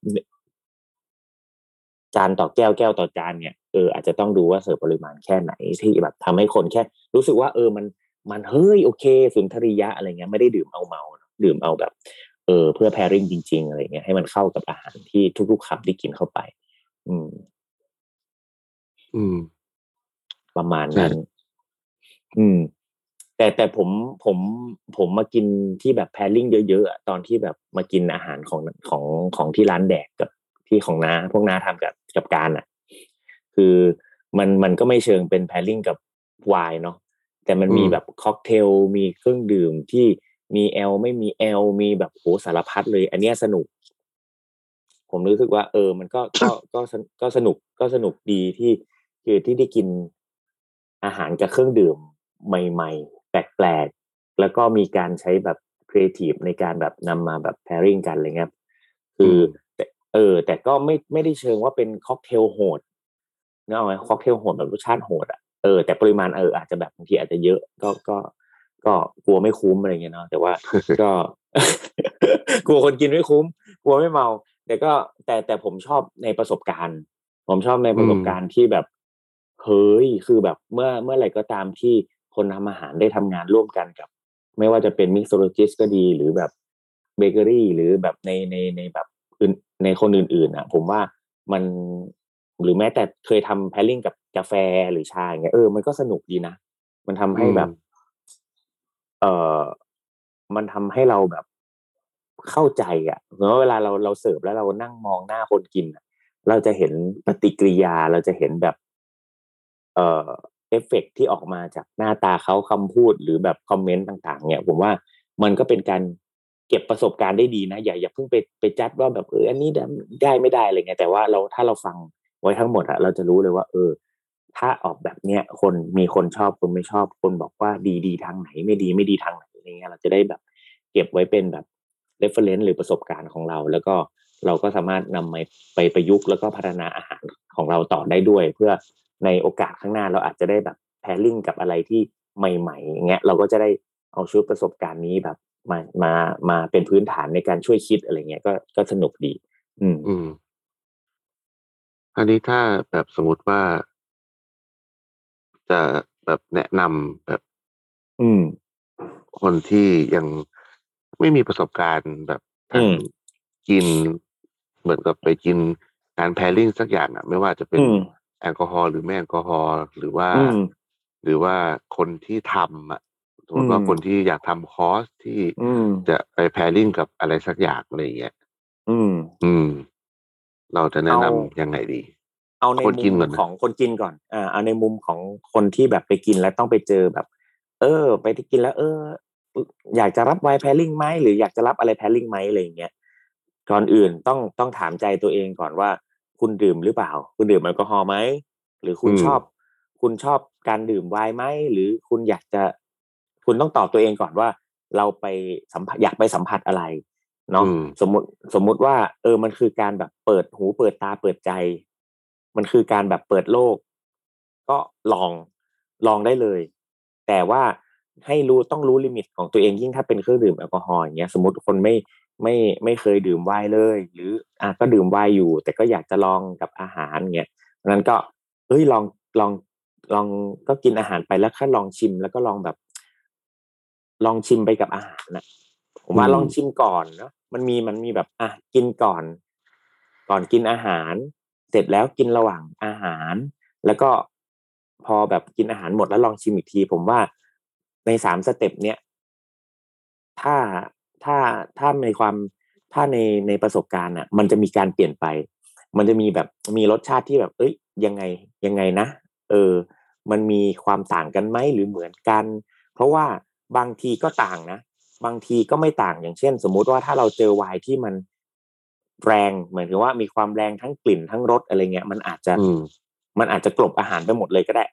จานต่อแก้วแก้วต่อจานเนี่ยเอออาจจะต้องดูว่าเสิร์ฟปริมาณแค่ไหนที่แบบทำให้คนแค่ รู้สึกว่า เออมันมันเฮ้ยโอเคสุนทรียะอะไรเงี้ยไม่ได้ดื่มเอาเมานะดื่มเอาแบบ เออ เพื่อแพริ่งจริง ๆ อะไรเงี้ยให้มันเข้ากับอาหารที่ทุกๆคำที่กินเข้าไป อืม อืม ประมาณใช่นั้น อืม แต่แต่ผมผมผมมากินที่แบบแพริ่งเยอะๆอะตอนที่แบบมากินอาหารของของของที่ร้านแดกกับที่ของน้าพวกน้าทำกับ กับการอะ คือมันมันก็ไม่เชิงเป็นแพริ่งกับไวน์เนาะแต่มันมีอืมแบบค็อกเทลมีเครื่องดื่มที่มีแอลไม่มีแอลมีแบบโหสารพัดเลย อันเนี้ยสนุก ผมรู้สึกว่า เออ มันก็ก็ก็สนุกก็สนุกก็สนุกดีที่คือที่ได้กินอาหารกับเครื่องดื่มใหม่ ๆ แปลกๆ แล้วก็มีการใช้แบบครีเอทีฟในการแบบนำมาแบบ pairing กันอะไรเงี้ยคืออมแต่ เออ แต่ก็ไม่ไม่ได้เชิงว่าเป็นค็อกเทลโหดนึกออกไหมค็อกเทลโหดแบบรสชาติโหดอะเออแต่ปริมาณเอออาจจะแบบบางทีอาจจะเยอะก็ก็ก็กลัวไม่คุ้มอะไรเงี้ยเนาะแต่ว่าก็ กลัวคนกินไม่คุ้ม กลัวไม่เมา แต่ก็แต่แต่ผมชอบในประสบการณ์ ผมชอบในประสบการณ์ที่แบบเฮ้ยคือแบบเมื่อเมื่อไหร่ก็ตามที่คนทำอาหารได้ทำงานร่วมกันกับ ไม่ว่าจะเป็น mixologist ก็ดีหรือแบบเบเกอรี่หรือแบบในในในแบบอื่น ในคนอื่นๆอะ ผมว่ามันหรือแม้แต่เคยทำแพล r ิ n งกับกาแฟหรือชาอย่างเงี้ยเออมันก็สนุกดีนะ มันทำให้แบบ เออมันทำให้เราแบบเข้าใจอะเหมือนว่าเวลาเราเราเสิร์ฟแล้วเรานั่งมองหน้าคนกินอะเราจะเห็นปฏิกิริยาเราจะเห็นแบบ เอ่อเอฟเฟกต์ที่ออกมาจากหน้าตาเขาคำพูดหรือแบบคอมเมนต์ต่าง ๆ เนี่ย ผมว่ามันก็เป็นการ เก็บประสบการณ์ได้ดีนะ อย่าอย่าเพิ่งไปไปจัดว่าแบบเอออันนี้ได้ไม่ได้อะไรเงี้ยแต่ว่าเราถ้าเราฟังไว้ทั้งหมดอะเราจะรู้เลยว่า เออ ถ้าออกแบบเนี้ยคนมีคนชอบคนไม่ชอบคนบอกว่าดีดีทางไหน ไม่ดีไม่ดีทางไหนอะไรเงี้ยเราจะได้แบบ เก็บไว้เป็นแบบ reference หรือประสบการณ์ของเรา แล้วก็เราก็สามารถนำไปไปประยุกต์แล้วก็พัฒนาอาหารของเราต่อได้ด้วย เพื่อในโอกาสข้างหน้าเราอาจจะได้แบบแพรลิงกับอะไรที่ใหม่ๆอย่างเงี้ยเราก็จะได้เอาชุดประสบการณ์นี้แบบ มามามาเป็นพื้นฐานในการช่วยคิดอะไรเงี้ยก็ก็สนุกดี อืม อืมอันนี้ถ้าแบบสมมติว่า จะแบบแนะนำแบบ อืม คนที่ยังไม่มีประสบการณ์แบบทางอืมกิน เหมือนกับไปกินการแพริ่งสักอย่างอะ ไม่ว่าจะเป็นอืมแอลกอฮอล์หรือไม่แอลกอฮอล์หรือว่าอืมหรือว่าคนที่ทำอะ สมมติว่าอืมคนที่อยากทำคอร์สที่อืมจะไปแพริ่งกับอะไรสักอย่างอะไรอย่างเงี้ยอืม อืม เราจะแนะนำเอายังไงดี เอาในคนกิมุนมก่อนนะของคนกินก่อนอ่าเอาในมุมของคนที่แบบไปกินแล้วต้องไปเจอแบบ เออ ไปที่กินแล้ว เออ อยากจะรับไวน์แพริ่งไหมหรืออยากจะรับอะไรแพริ่งไหมอะไรอย่างเงี้ยก่อนอื่นต้องต้องถามใจตัวเองก่อนว่า คุณดื่มหรือเปล่า คุณดื่มแอลกอฮอล์ไหมหรือคุณอืมชอบ คุณชอบการดื่มไวน์ไหมหรือคุณอยากจะ คุณต้องตอบตัวเองก่อนว่า เราไปสัมผัสอยากไปสัมผัสอะไรเนาะอืมสมมติสมมุติว่า เออมันคือการแบบเปิดหูเปิดตาเปิดใจ มันคือการแบบเปิดโลก ก็ลองลองได้เลย แต่ว่าให้รู้ต้องรู้ลิมิตของตัวเองยิ่งถ้าเป็นเครื่องดื่มแอลกอฮอล์อย่างเงี้ยสมมติคนไม่ไม่ไม่เคยดื่มไวน์เลย หรืออะก็ดื่มไวน์อยู่ แต่ก็อยากจะลองกับอาหารเงี้ยเพราะฉะนั้นก็เอ้ยลองลองลองก็กินอาหารไปแล้วแค่ลองชิมแล้วก็ลองแบบ ลองชิมไปกับอาหารนะผมว่าอืมลองชิมก่อนเนาะมันมีมันมีแบบอะกินก่อน ก่อนกินอาหาร เสร็จแล้วกินระหว่างอาหาร แล้วก็พอแบบกินอาหารหมดแล้วลองชิมอีกที ผมว่าในสาม step เนี้ยถ้าถ้าถ้าในความถ้าในในประสบการณ์อะ มันจะมีการเปลี่ยนไป มันจะมีแบบมีรสชาติที่แบบ เอ้ย ยังไงยังไงนะเออ มันมีความต่างกันไหมหรือเหมือนกัน เพราะว่า บางทีก็ต่างนะ บางทีก็ไม่ต่างอย่างเช่น สมมุติว่าถ้าเราเจอไวน์ที่มันแรงเหมือนกับว่ามีความแรงทั้งกลิ่นทั้งรสอะไรเงี้ย มันอาจจะอืมมันอาจจะกลบอาหารไปหมดเลยก็ได้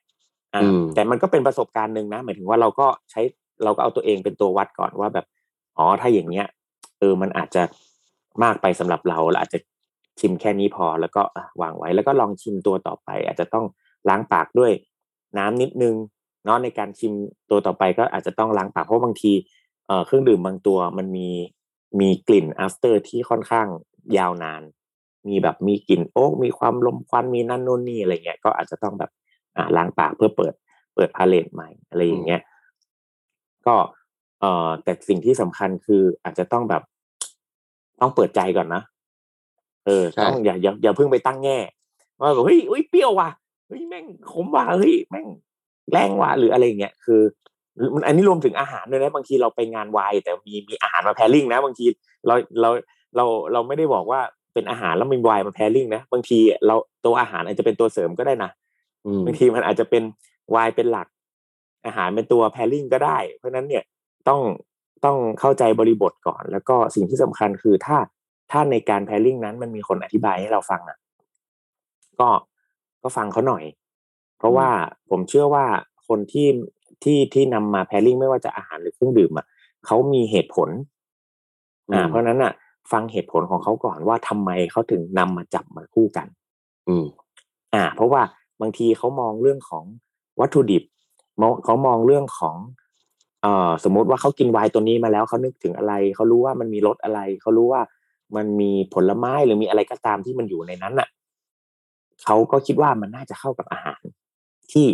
อ่าอืมแต่มันก็เป็นประสบการณ์หนึ่งนะหมายถึงว่าเราก็ใช้เราก็เอาตัวเองเป็นตัววัดก่อนว่าแบบอ๋อถ้าอย่างเงี้ย เออมันอาจจะมากไปสำหรับเราเราอาจจะชิมแค่นี้พอแล้วก็อะวางไว้แล้วก็ลองชิมตัวต่อไป อาจจะต้องล้างปากด้วยน้ำนิดนึง เนาะในการชิมตัวต่อไปก็อาจจะต้องล้างปากเพราะบางทีเอ่อเครื่องดื่มบางตัวมันมีมีกลิ่น after ที่ค่อนข้างยาวนาน มีแบบมีกลิ่นโอ๊กมีความลมควันมีนั่นนู่นนี่อะไรเงี้ยก็อาจจะต้องแบบอ่าล้างปากเพื่อเปิดเปิดพาเลตใหม่อะไรอย่างเงี้ยก็เอ่อแต่สิ่งที่สำคัญคืออาจจะต้องแบบ ต้องเปิดใจก่อนนะเออใช่ต้องอย่าอย่าอย่าเพิ่งไปตั้งแง่ว่าแบบเฮ้ยเฮ้ยเปรี้ยวว่ะเฮ้ยแม่งขมว่ะเฮ้ยแม่ง แรงว่ะหรืออะไรอย่างเงี้ยคือมันอันนี้รวมถึงอาหารด้วยนะบางทีเราไปงานวายแต่มีมีอาหารมาแพรริ่งนะ บางทีเราเราเราเราไม่ได้บอกว่าเป็นอาหารแล้วมีวายมาแพรริ่งนะบางทีเราตัวอาหารอาจจะเป็นตัวเสริมก็ได้นะอืมบางทีมันอาจจะเป็นไวน์เป็นหลัก อาหารเป็นตัวแพรริ่งก็ได้ เพราะฉะนั้นเนี่ยต้องต้องเข้าใจบริบทก่อน แล้วก็สิ่งที่สำคัญคือถ้าถ้าในการแพรริ่งนั้นมันมีคนอธิบายให้เราฟังอะ ก็ก็ฟังเขาหน่อย เพราะว่าผมเชื่อว่าคนที่ที่ที่นำมาแพรริ่งไม่ว่าจะอาหารหรือเครื่องดื่มอะเขามีเหตุผลอ่าอืมเพราะฉะนั้นอะ ฟังเหตุผลของเขาก่อนว่าทำไมเขาถึงนำมาจับมาคู่กัน อืม อ่า เพราะว่าบางทีเขามองเรื่องของวัตถุดิบมองเขามองเรื่องของเอ่อสมมุติว่าเขากินไวน์ตัวนี้มาแล้วเขานึกถึงอะไรเขารู้ว่ามันมีรสอะไรเขารู้ว่ามันมีผลไม้หรือมีอะไรก็ตามที่มันอยู่ในนั้นน่ะเขาก็คิดว่ามันน่าจะเข้ากับอาหาร ที่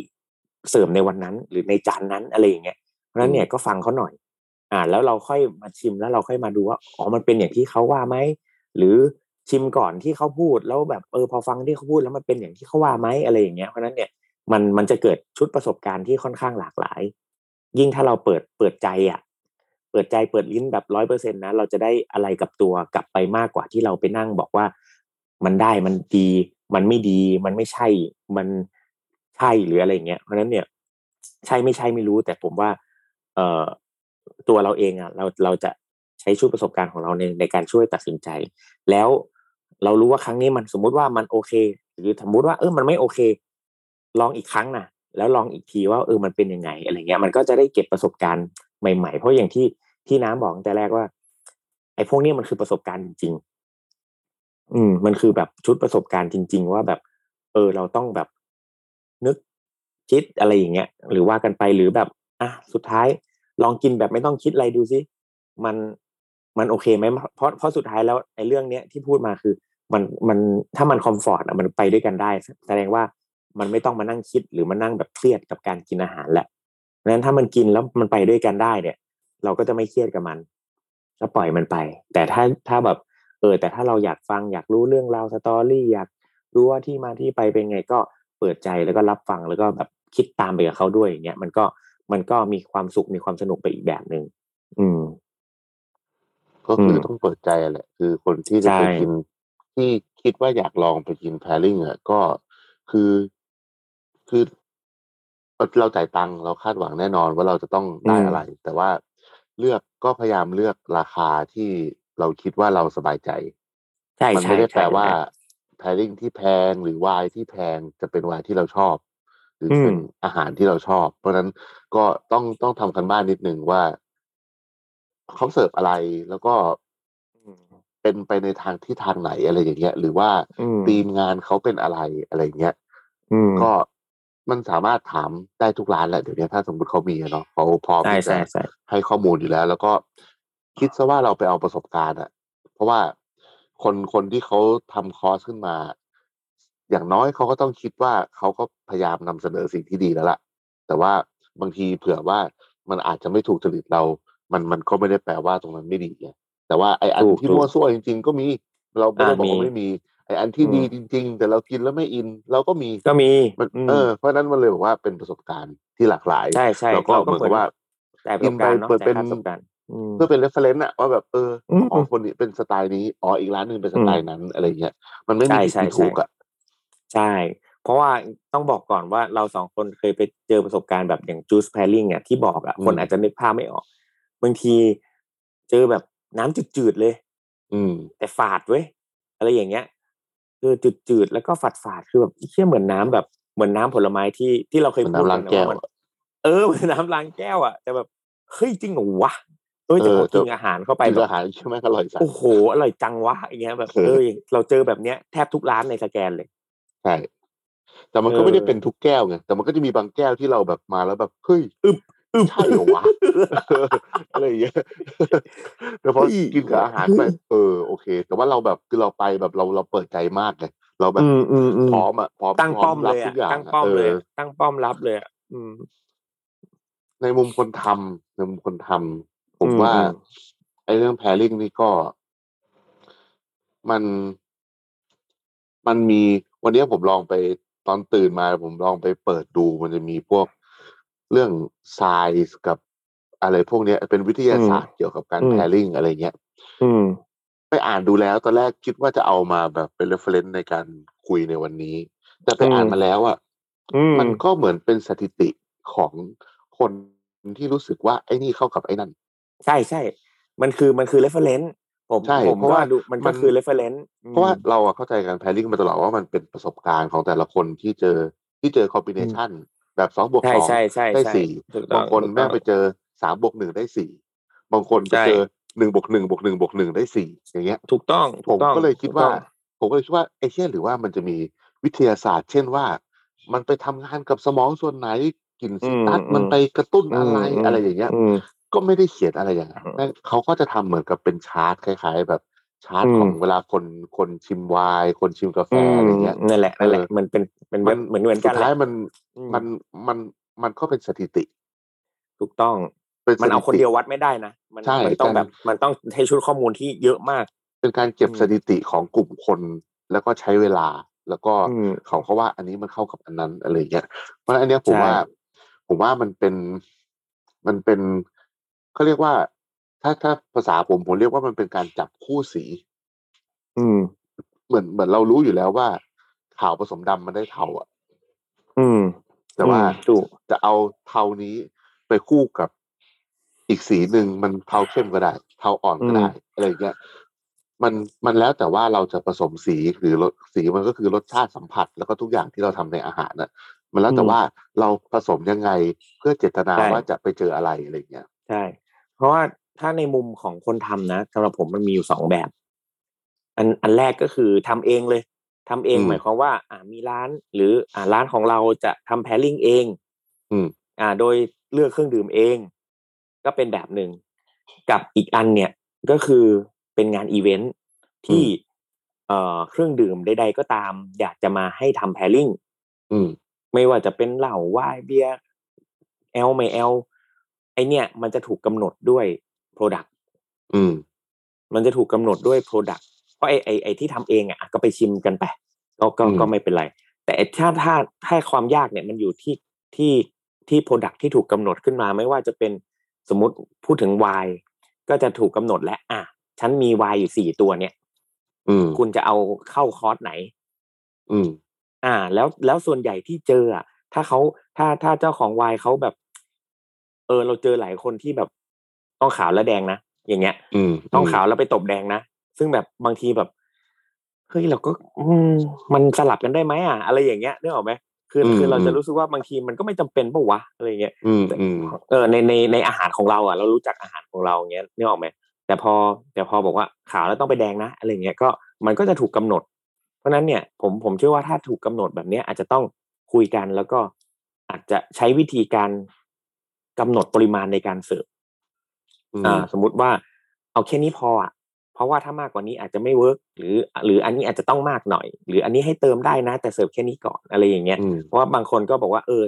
เสริมในวันนั้น หรือในจานนั้นอะไรอย่างเงี้ยเพราะฉะนั้นเนี่ยก็ฟังเขาหน่อย อ่า แล้วเราค่อยมาชิมแล้วเราค่อยมาดูว่าอ๋อมันเป็นอย่างที่เขาว่าไหมหรือชิมก่อนที่เขาพูดแล้วแบบเออพอฟังที่เขาพูดแล้วมันเป็นอย่างที่เขาว่าไหมอะไรอย่างเงี้ยเพราะฉะนั้นเนี่ยมันมันจะเกิดชุดประสบการณ์ที่ค่อนข้างหลากหลาย ยิ่งถ้าเราเปิดเปิดใจอะ เปิดใจเปิดลิ้นแบบร้อยเปอร์เซ็นต์นะเราจะได้อะไรกับตัวกลับไปมากกว่าที่เราไปนั่งบอกว่า มันได้มันดี มันไม่ดี มันไม่ใช่ มัน ใช่หรืออะไรเงี้ยเพราะนั้นเนี่ยใช่ไม่ใช่ไม่รู้ แต่ผมว่า เอ่อตัวเราเองอะเราเราจะใช้ชุดประสบการณ์ของเราในในการช่วยตัดสินใจ แล้วเรารู้ว่าครั้งนี้มันสมมุติว่ามันโอเค หรือสมมุติว่าเออมันไม่โอเค ลองอีกครั้งนะแล้วลองอีกทีว่าเออมันเป็นยังไงอะไรเงี้ย มันก็จะได้เก็บประสบการณ์ใหม่ ๆ เพราะอย่างที่ที่น้ำบอกตั้งแต่แรกว่า ไอ้พวกนี้มันคือประสบการณ์จริง ๆ อืม มันคือแบบชุดประสบการณ์จริง ๆ ว่าแบบ เออ เราต้องแบบ คิดอะไรอย่างเงี้ยหรือว่ากันไปหรือแบบอะสุดท้ายลองกินแบบไม่ต้องคิดอะไรดูสิมันมันโอเคไหมเพราะเพราะสุดท้ายแล้วไอ้เรื่องเนี้ยที่พูดมาคือมันมันถ้ามันคอมฟอร์ตอะมันไปด้วยกันได้ แสดงว่ามันไม่ต้องมานั่งคิดหรือมานั่งแบบเครียดกับการกินอาหารแหละเพราะฉะนั้นถ้ามันกินแล้วมันไปด้วยกันได้เนี่ย เราก็จะไม่เครียดกับมันแล้วปล่อยมันไป แต่ถ้าถ้าแบบเออ แต่ถ้าเราอยากฟังอยากรู้เรื่องราวสตอรี่อยากรู้ว่าที่มาที่ไปเป็นไงก็เปิดใจแล้วก็รับฟังแล้วก็แบบ คิดตามไปกับเขาด้วยอย่างเงี้ยมันก็มันก็มีความสุขมีความสนุกไปอีกแบบหนึ่งอืม ก็คือมต้องเปิดใจแหละคือคนที่จะไปใช่กินที่คิดว่าอยากลองไปกินแพริงอะก็คือคือเราจ่ายตังค์เราคาดหวังแน่นอนว่าเราจะต้องได้อะไร แต่ว่าเลือกก็พยายามเลือกราคาที่เราคิดว่าเราสบายใจใช่มันใช่ไม่ได้แปลใช่ว่าใช่แพริงที่แพงหรือไวน์ที่แพงจะเป็นไวน์ที่เราชอบ หรืออืมเป็นอาหารที่เราชอบ เพราะฉะนั้นก็ต้องต้องทำกันบ้านนิดนึงว่าเขาเสิร์ฟอะไรแล้วก็อืมเป็นไปในทางที่ทางไหนอะไรอย่างเงี้ย หรือว่าอืมทีมงานเขาเป็นอะไรอะไรอย่างเงี้ยอืมก็มันสามารถถามได้ทุกร้านแหละเดี๋ยวนี้ถ้าสมมติเขามีอะเนาะเขาพร้อมใช่ที่จะใช่ใช่ให้ข้อมูลอยู่แล้ว แล้วก็คิดซะว่าเราไปเอาประสบการณ์อะเพราะว่าคนคนที่เขาทำคอร์สขึ้นมา อย่างน้อยเขาก็ต้องคิดว่าเขาก็พยายามนำเสนอสิ่งที่ดีแล้วล่ะ แต่ว่าบางทีเผื่อว่ามันอาจจะไม่ถูกจริตเรา มันมันก็ไม่ได้แปลว่าตรงนั้นไม่ดีไงแต่ว่าไออันถูกที่ถูกมั่วซั่วจริง ๆ ก็มีเราไม่ได้อ่าบอกว่ามีไม่มีไออันที่อืมดีจริง ๆ แต่เรากินแล้วไม่อิน เราก็มีก็มีมันอืมเออเพราะฉะนั้นมันเลยบอกว่าเป็นประสบการณ์ที่หลากหลายใช่ใช่แล้วก็เหมือนกับว่าแต่ประสบการณ์เนาะเปิดแต่เป็นค่าประสบการณ์อืมเพื่อเป็น reference อะว่าแบบเอออมอ๋อคนนี้เป็นสไตล์นี้อ๋ออีกร้านหนึ่งเป็นสไตล์นั้นอะไรเงี้ยมันไม่ใช่มีผิดใช่มีถูกอะ ใช่ เพราะว่าต้องบอกก่อนว่าเราสองคนเคยไปเจอประสบการณ์แบบอย่างจูส p พ i ริงอะที่บอกอะคนอาจจะนึกภาพไม่ออก บางทีเจอแบบน้ำจืดๆเลย อืม แต่ฝาดเว้ยอะไรอย่างเงี้ย คือจืดๆแล้วก็ฝาดฝาดๆคือแบบเชี่ยเหมือนน้ำแบบเหมือนน้ำผลไม้ที่ที่เราเคยเหมือนพูดน้ำกัล้างนนะแก้วว่ามันอะเออเหมือนน้ำล้างแก้วอะแต่แบบเฮ้ยจริงเหรอวะเออแต่พอเออกินอาหารเข้าไปกินแบบอาหารใช่ไหมอร่อยสัสโอ้โหอร่อยจังวะอย่างเงี้ยแบบเออเออเราเจอแบบเนี้ยแทบทุกร้านในสแกนเลยใช่ แต่มันก็เออไม่ได้เป็นทุกแก้วไงแต่มันก็จะมีบางแก้วที่เราแบบมาแล้วแบบเฮ้ยอึบอึบใช่เหรอวะอะไรอย่างเงี้ยแต่พอเฮ้ยกินกับอาหารไปเออโอเค แต่ว่าเราแบบคือเราไปแบบเราเราเปิดใจมากไงเราแบบอืมอืมอืมพร้อมอะพร้อมตั้งพร้ป้ออมมรัเลบยทุอะกอย่างตั้งอะป้อมเอเลยออะตั้งป้อมรับเลยอะอืม ในมุมคนทำในมุมคนทำผมอืมว่าอืมไอ้เรื่องแพริงนี่ก็ มันมันมีวันนี้ผมลองไปตอนตื่นมาผมลองไปเปิดดูมันจะมีพวกเรื่องไซส์กับอะไรพวกเนี้ยเป็นวิทยาศาสตร์เกี่ยวกับการอืมแพริงอะไรเงี้ยอืมไปอ่านดูแล้วตอนแรกคิดว่าจะเอามาแบบเป็น reference ในการคุยในวันนี้ แต่ไปอืมอ่านมาแล้วอะอืมมันก็เหมือนเป็นสถิติของคนที่รู้สึกว่าไอ้นี่เข้ากับไอ้นั่น ใช่ใช่ มันคือมันคือ reference ผมใช่ผมเพราะว่าดูมันก็มันคือ reference อืมเพราะว่าเราอะเข้าใจการแพริ n งมาตลอดว่ามันเป็นประสบการณ์ของแต่ละคนที่เจอที่เจอคอมบิเนชันแบบสองบวกใช่สองใช่ใช่ได้ใช่สี่ถูกต้องบางคนถูกต้องแม่งไปเจอสามบวกหนึ่งได้สี่บางคนไปใช่เจอหนึ่งบวกหนึ่งบวกหนึ่งบวกหนึ่งได้สี่อย่างเงี้ย ถูกต้องผถูมกต้องก็เลยคิดถูกว่าต้องผมก็เลยคิดว่าไอ้เช่นหรือว่ามันจะมีวิทยาศาสตร์ เช่นว่า มันไปทำงานกับสมองส่วนไหนกลิ่นซิตัสอืมมันไปกระตุ้นอะไรมอะไรอย่างเงี้ยอืม ก็ไม่ได้เขียนอะไรอย่างนั้นอืมแม่งเขาก็จะทำเหมือนกับเป็นชาร์ตคล้าย ๆ แบบชาร์ตอืมของเวลาคนคนชิมไวน์คนชิมกาแฟอืมอะไรเงี้ยนั่นแหละนั่นแหละเออมันเป็นเป็นมันเหมือนเหมือนสุกัดนแหท้ายละมันอืมมันมันมันก็เป็นสถิติ ถูกต้องเป็นสมันเอาถิคนติเดียววัดไม่ได้นะมันใช่มันต้องการแบบ มันต้องให้ชุดข้อมูลที่เยอะมาก เป็นการเก็บอืมสถิติของกลุ่มคนแล้วก็ใช้เวลา แล้วก็อืมเขาเขาว่าอันนี้มันเข้ากับอันนั้นอะไรเงี้ยเพราะฉะนั้นอันเนี้ยผมใช่ว่า ผมว่ามันเป็นมันเป็น เขาเรียกว่า ถ้าถ้าภาษาผมผมเรียกว่ามันเป็นการจับคู่สี อืม เหมือนเหมือนเรารู้อยู่แล้วว่าขาวผสมดำมันได้เทาอะ อืม แต่ว่าอืมถูกจะเอาเทานี้ไปคู่กับอีกสีหนึ่งมันเทาเข้มก็ได้ เทาอ่อนก็ได้อะไรอย่างเงี้ยมันมันแล้วแต่ว่าเราจะผสมสีหรือรสสีมันก็คือรสชาติสัมผัส แล้วก็ทุกอย่างที่เราทำในอาหารน่ะ มันแล้วแต่ว่าเราผสมยังไงเพื่อเจตนาว่าจะไปเจออะไรอะไรอย่างเงี้ยใช่ เพราะว่าถ้าในมุมของคนทำนะสำหรับผมมันมีอยู่สองแบบ อันอันแรกก็คือทำเองเลยทำเองอืมหมายความว่า อ่ามีร้าน หรืออ่าร้านของเราจะทำแพล i ิ g เอง อืม อ่า โดยเลือกเครื่องดื่มเอง ก็เป็นแบบหนึ่งกับอีกอันเนี่ยก็คือเป็นงานอีเวนท์ที่เอ่อเครื่องดื่มใดๆก็ตาม อยากจะมาให้ทำแพล i ิ g อืมไม่ว่าจะเป็นเหล้าไวน์เบียร์แอลไม่แอล ไอ้เนี่ยมันจะถูกกำหนดด้วย Product อืม มันจะถูกกำหนดด้วย Product เพราะไอ้ไอ้ไอ้ที่ทำเองอะก็ไปชิมกันไปก็ก็อืมก็ไม่เป็นไร แต่ไอ้ถ้าถ้าถ้าความยากเนี่ยมันอยู่ที่ที่ที่ Product ที่ถูกกำหนดขึ้นมา ไม่ว่าจะเป็นสมมติพูดถึงไวน์ก็จะถูกกำหนดแล้วอะฉันมีไวน์อยู่สี่ตัวเนี่ย อืม คุณจะเอาเข้าคอร์สไหน อืม อ่า แล้วแล้วส่วนใหญ่ที่เจออะถ้าเขาถ้าถ้าเจ้าของไวน์เขาแบบ เออเราเจอหลายคนที่แบบต้องขาวและแดงนะอย่างเงี้ย อืมต้องขาวแล้วไปตบแดงนะซึ่งแบบบางทีแบบเฮ้ยเราก็อืมมันสลับกันได้ไหมอะอะไรอย่างเงี้ยนึกออกไหมคือคือเราจะรู้สึกว่าบางทีมันก็ไม่จำเป็นปะวะอะไรเงี้ยอืมอืมเออในในในอาหารของเราอะ เรารู้จักอาหารของเราอย่างเงี้ยนึกออกไหมแต่พอแต่พอบอกว่าขาวแล้วต้องไปแดงนะอะไรเงี้ยก็มันก็จะถูกกำหนด เพราะฉะนั้นเนี่ยผมผมเชื่อว่าถ้าถูกกำหนดแบบเนี้ยอาจจะต้องคุยกันแล้วก็อาจจะใช้วิธีการ กำหนดปริมาณในการเสิร์ฟอืมอ่า สมมุติว่า เอาแค่นี้พออะเพราะว่าถ้ามากกว่านี้อาจจะไม่ work หรือ หรืออันนี้อาจจะต้องมากหน่อย หรืออันนี้ให้เติมได้นะ แต่เสิร์ฟแค่นี้ก่อนอะไรอย่างเงี้ยอืมเพราะว่าบางคนก็บอกว่าเออ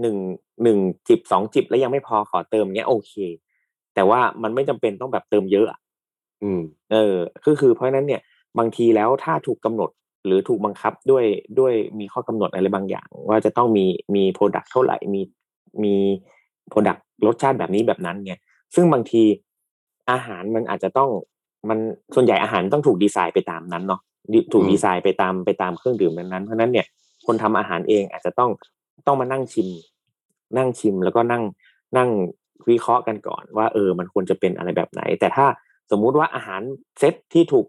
หนึ่งหนึ่งจิบสองจิบแล้วยังไม่พอขอเติมเงี้ยโอเค แต่ว่ามันไม่จำเป็นต้องแบบเติมเยอะอะอืม เออคือคือเพราะฉะนั้นเนี่ย บางทีแล้วถ้าถูกกำหนดหรือถูกบังคับด้วยด้วยมีข้อกำหนดอะไรบางอย่าง ว่าจะต้องมีมี product เท่าไหร่มีมี โปรดักรสชาติแบบนี้แบบนั้นเนี่ยซึ่งบางทีอาหารมันอาจจะต้องมันส่วนใหญ่อาหารต้องถูกดีไซน์ไปตามนั้นเนาะดิถูกอืมดีไซน์ไปตามไปตามเครื่องดื่มนั้นๆเพราะฉะนั้นเนี่ยคนทำอาหารเองอาจจะต้องต้องมานั่งชิม นั่งชิมแล้วก็นั่งนั่งวิเคราะห์กันก่อนว่าเออ มันควรจะเป็นอะไรแบบไหน แต่ถ้าสมมุติว่าอาหารเซตที่ถูก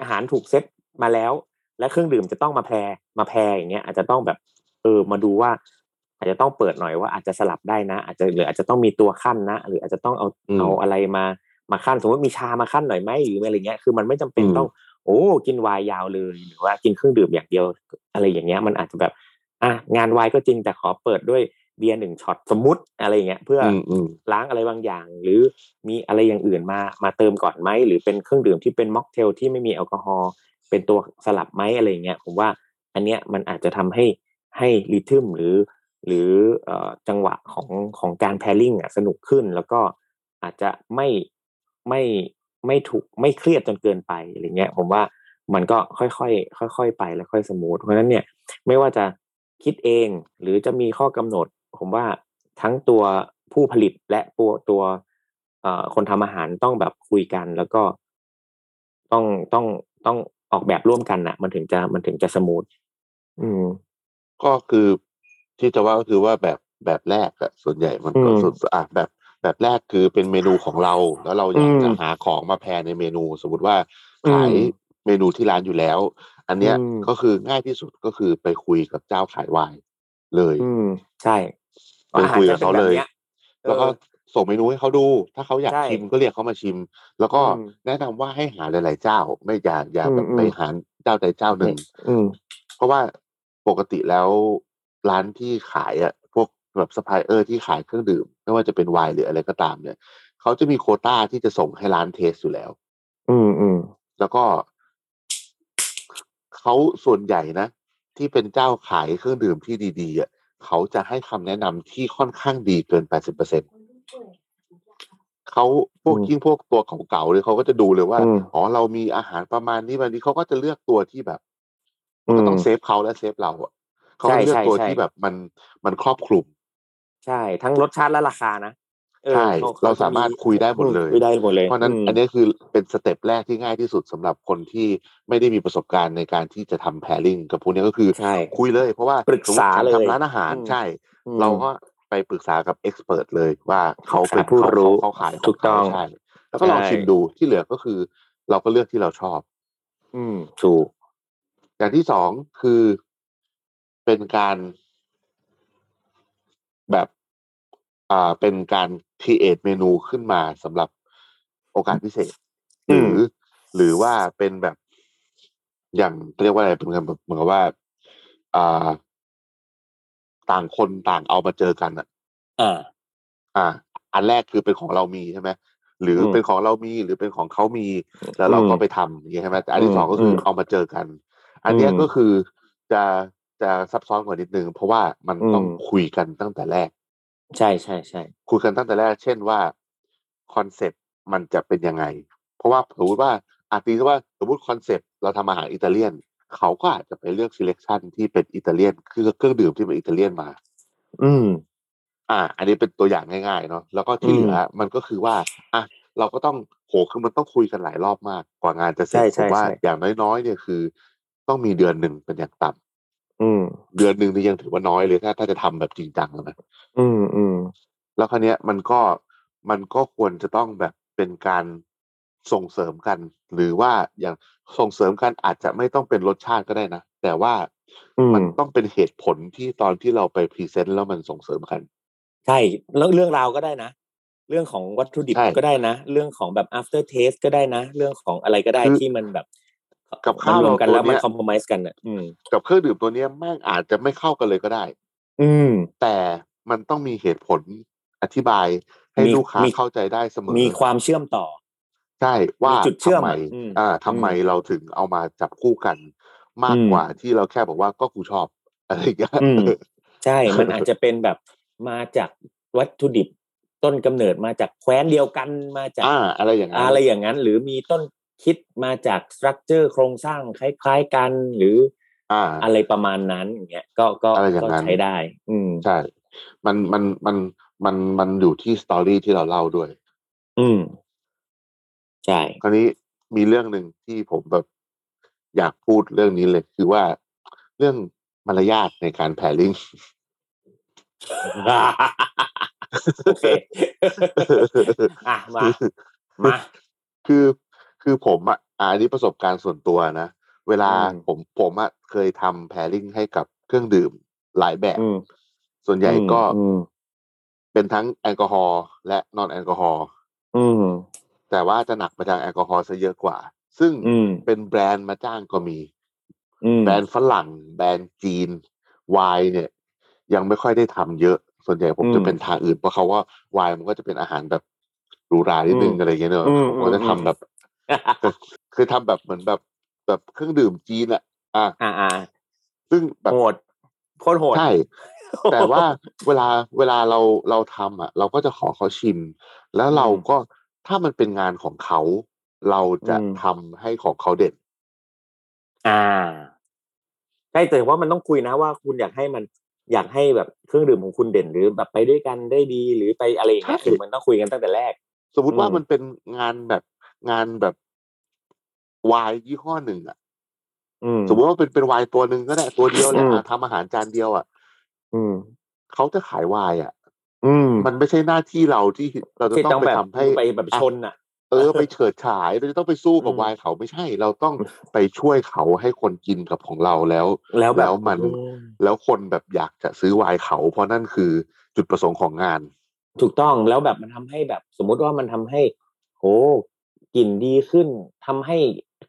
อาหารถูกเซตมาแล้ว และเครื่องดื่มจะต้องมาแพรมา pair อย่างเงี้ยอาจจะต้องแบบเออมาดูว่า อาจจะต้องเปิดหน่อยว่าอาจจะสลับได้นะ อาจจะหรืออาจจะต้องมีตัวคั่นนะ หรืออาจจะต้องเอาอืมเอาอะไรมามาคั่นสมมติมีชามาคั่นหน่อยไหมหรืออะไรเงี้ยคือมันไม่จำเป็นอืมต้อง โอ้กินไวน์ยาวเลยหรือว่ากินเครื่องดื่มอย่างเดียวอะไรอย่างเงี้ย มันอาจจะแบบอะงานไวน์ก็จริงแต่ขอเปิดด้วยเบียร์หนึ่งช็อตสมมุติอะไรอย่างเงี้ยเพื่ออืมอืมล้างอะไรบางอย่าง หรือมีอะไรอย่างอื่นมามาเติมก่อนไหมหรือเป็นเครื่องดื่มที่เป็นม็อกเทลที่ไม่มีแอลกอฮอล์เป็นตัวสลับไหมอะไรอย่างเงี้ยผมว่าอันเนี้ยมันอาจจะทำให้ให้ริทึมหรือ หรืออจังหวะของของการแพลิงอะสนุกขึ้น แล้วก็อาจจะไม่ไม่ไม่ถูกไม่เครียดจนเกินไปอะไรเงี้ยผมว่ามันก็ค่อยๆค่อย ๆ ไปแล้วค่อยสมูทเพราะฉะนั้นเนี่ยไม่ว่าจะคิดเองหรือจะมีข้อกำหนด ผมว่าทั้งตัวผู้ผลิตและตัวตัวคนทำอาหารต้องแบบคุยกันแล้วก็ต้องต้องต้องออกแบบร่วมกันน่ะมันถึงจะมันถึงจะสมูทอืมก็คือ ที่จะว่าก็คือว่าแบบแบบแรกอะส่วนใหญ่มันก็อืมสุดอะแบบแบบแรกคือเป็นเมนูของเรา แล้วเราอยากจะอืมหาของมาแพรในเมนู สมมติว่าขายอืมเมนูที่ร้านอยู่แล้ว อันเนี้ยอืมก็คือง่ายที่สุดก็คือไปคุยกับเจ้าขายไวน์เลย อืม ใช่ ไปคุยกับเขาเลยอหรจะป็นแบบนี้แล้วก็เออส่งเมนูให้เขาดู ถ้าเขาอยากใช่ ชิมก็เรียกเขามาชิม แล้วก็อืม แนะนำว่าให้หาหลาย ๆ เจ้า ไม่อย่าอย่าแบบอืมไปหาเจ้าใดเจ้าหนึ่ง อืม เพราะว่าปกติแล้ว ร้านที่ขายอะพวกแบบสปายเออร์ที่ขายเครื่องดื่ม ไม่ว่าจะเป็นไวน์หรืออะไรก็ตามเนี่ยเขาจะมีโควต้าที่จะส่งให้ร้าน test อยู่แล้ว อืมอืมแล้วก็เขาส่วนใหญ่นะ ที่เป็นเจ้าขายเครื่องดื่มที่ดีๆอะเขาจะให้คำแนะนำที่ค่อนข้างดีเกิน80%เขาพวกอืมยิ่งพวกตัวเก่าๆเลยเขาก็จะดูเลยว่าอืมอ๋อเรามีอาหารประมาณนี้แบบนี้เขาก็จะเลือกตัวที่แบบมันก็ต้องอืมเซฟเขาและเซฟเราอะ เขาก็ใช่เลือกใช่ตัวใช่ที่แบบมันมันครอบคลุม ใช่ ทั้งรสชาติและราคานะเออใช่ขขเราจะสามารถคุยได้หมดเลยคุยได้หมดเลยเพราะฉะนั้นมอันนี้คือเป็นสเต็ปแรกที่ง่ายที่สุดสำหรับคนที่ไม่ได้มีประสบการณ์ในการที่จะทำ pairing กับพวกนี้ก็คือใช่คุยเลย เพราะว่าปรึกษาสมมุติฉันเลยทำร้านอาหารอืมใช่อืมเราก็ไปปรึกษากับเอ็กซ์เพรสเลยว่าเขาปรึเป็นกษาผู้เขารู้เขาขายขถูกต้องใช่แล้วก็ลองใช่ชิมดูที่เหลือก็คือ เราก็เลือกที่เราชอบ อืมถูกอย่างที่สองคือ เป็นการแบบ อ่า เป็นการค r เอทเมนูขึ้นมาสำหรับโอกาสพิเศษหอืรืมอหรือว่าเป็นแบบ อย่างเรียกว่าอะไรเป็นแบบเหมือนกับว่า อ่า ต่างคนต่างเอามาเจอกันอะ อ่า อ่า อันแรกคือเป็นของเรามีใช่ไหมหรืออมเป็นของเรามีหรือเป็นของเขามี แล้วเราอืมก็ไปทำอย่างเงี้ยใช่ไหมแต่อันที่สองก็คืออมเอามาเจอกัน อันเนี้ยอืมก็คือจะ จะซับซ้อนกว่านิดนึงเพราะว่ามันอืมต้องคุยกันตั้งแต่แรก ใช่ใช่ใช่คุยกันตั้งแต่แรก เช่นว่าคอนเซ็ปต์มันจะเป็นยังไง เพราะว่าสมมติว่าอาจตีว่าสมมติคอนเซ็ปต์เราทำอาหารอิตาเลียน เขาก็อาจจะไปเลือก selection ที่เป็นอิตาเลียนคือเครื่องดื่มที่เป็นอิตาเลียนมา อืม อ่า อันนี้เป็นตัวอย่างง่ายๆเนาะแล้วก็ที่อืมเหลือมันก็คือว่าอะเราก็ต้องโหคือมันต้องคุยกันหลายรอบมากกว่างานจะเสร็จใช่ผใช่มว่าใช่อย่างน้อยๆเนี่ยคือ ต้องมีเดือนหนึ่งเป็นอย่างต่ำ อืม เดือนหนึ่งนี่ยังถือว่าน้อยเลยถ้าถ้าจะทำแบบจริงจังอะนะอืมอืมแล้วคราวเนี้ยมันก็มันก็ควรจะต้องแบบเป็นการส่งเสริมกัน หรือว่าอย่างส่งเสริมกันอาจจะไม่ต้องเป็นรสชาติก็ได้นะ แต่ว่าอืมมันต้องเป็นเหตุผลที่ตอนที่เราไปพรีเซนต์แล้วมันส่งเสริมกัน ใช่แล้วเรื่องราวก็ได้นะ เรื่องของวัตถุดิบใช่ก็ได้นะ เรื่องของแบบ after taste ก็ได้นะ เรื่องของอะไรก็ได้คือที่มันแบบ กับข้าวมันรวมกันเราตัวแล้วมันเนี้ยคอม p r o m i s e กันอะอืมกับเครื่องดื่มตัวเนี้ยแม่งอาจจะไม่เข้ากันเลยก็ได้ อืม แต่มันต้องมีเหตุผลอธิบายให้มีลูกค้ามีเข้าใจได้เสมอ มีความเชื่อมต่อ ใช่ว่ามีจุดเชื่อมทำไมอะอืมอ่าทำไมอืมเราถึงเอามาจับคู่กัน มากอืมกว่าที่เราแค่บอกว่าก็กูชอบอะไรอย่างเงี้ยอืมใช่ มันอาจจะเป็นแบบมาจากวัตถุดิบต้นกำเนิดมาจากแคว้นเดียวกันมาจากอ่าอะไรอย่างนั้นอะไรอย่างนั้น หรือมีต้น คิดมาจาก structure โครงสร้างคล้าย ๆกันหรืออ่าอะไรประมาณนั้นอย่างเงี้ยก็ก็อะไรอย่างก็นั้นใช้ได้ อืมใช่ มันมันมันมันมันอยู่ที่ story ที่เราเล่าด้วย อืมใช่คราวนี้มีเรื่องหนึ่งที่ผมแบบอยากพูดเรื่องนี้เลย คือว่าเรื่องมารยาทในการ pairingโอเคอะมามาคือ คือผมอะอะอันนี้ประสบการณ์ส่วนตัวนะ เวลาอืมผมผมอะเคยทำแพริ n งให้กับเครื่องดื่มหลายแบบอืมส่วนใหญ่ก็อืมเป็นทั้งแอลกอฮอล์และนอนแอลกอฮอล์อืมแต่ว่าจะหนักไปทางแอลกอฮอล์ซะเยอะกว่า ซึ่งอืมเป็นแบรนด์มาจ้างก็มีอืมแบรนด์ฝรั่ง แบรนด์จีนไวน์เนี่ย ยังไม่ค่อยได้ทำเยอะ ส่วนใหญ่ผมอืมจะเป็นทางอื่นเพราะเขาว่าไวน์มันก็จะเป็นอาหารแบบหรูหรานิดนึงอืมอะไรอย่างเงี้ยเนอะอืมผมก็จะอืมทำแบบ คือทำแบบเหมือนแบบแบบเครื่องดื่มจีนอะอะ อ่าอ่าซึ่งแบบโหดโคตรโหดใช่แต่ว่าเวลาเวลาเราเราทำอะ เราก็จะขอเขาชิม แล้วเราอืมก็ถ้ามันเป็นงานของเขา เราจะอืมทำให้ของเขาเด่นอ่าใช่แต่ว่ามันต้องคุยนะว่าคุณอยากให้มันอยากให้แบบเครื่องดื่มของคุณเด่นหรือแบบไปด้วยกันได้ดีหรือไปอะไรอย่างเงี้ยใช่คือมันต้องคุยกันตั้งแต่แรก สมมติว่าอืมมันเป็นงานแบบงานแบบ วายยี่ห้อหนึ่งอะอืมสมมติว่าเป็นเป็นวายตัวหนึ่งก็ได้ตัวเดียวแหละอืมอะทำอาหารจานเดียวอะอืมเขาจะขายวายอะอืมมันไม่ใช่หน้าที่เราที่เราจะที่ต้ต้อองงไปแบบทำให้ไปแบบชนอะ เออ ไปเฉิดฉายเราจะต้องไปสู้กับอืมวายเขาไม่ใช่ เราต้องไปช่วยเขาให้คนกินกับของเราแล้ว แล้วแบบแล้วมันอืมแล้วคนแบบอยากจะซื้อวายเขา เพราะนั่นคือจุดประสงค์ของงาน ถูกต้องแล้วแบบมันทำให้แบบ สมมุติว่ามันทำให้โหกลิ่นดีขึ้นทำให้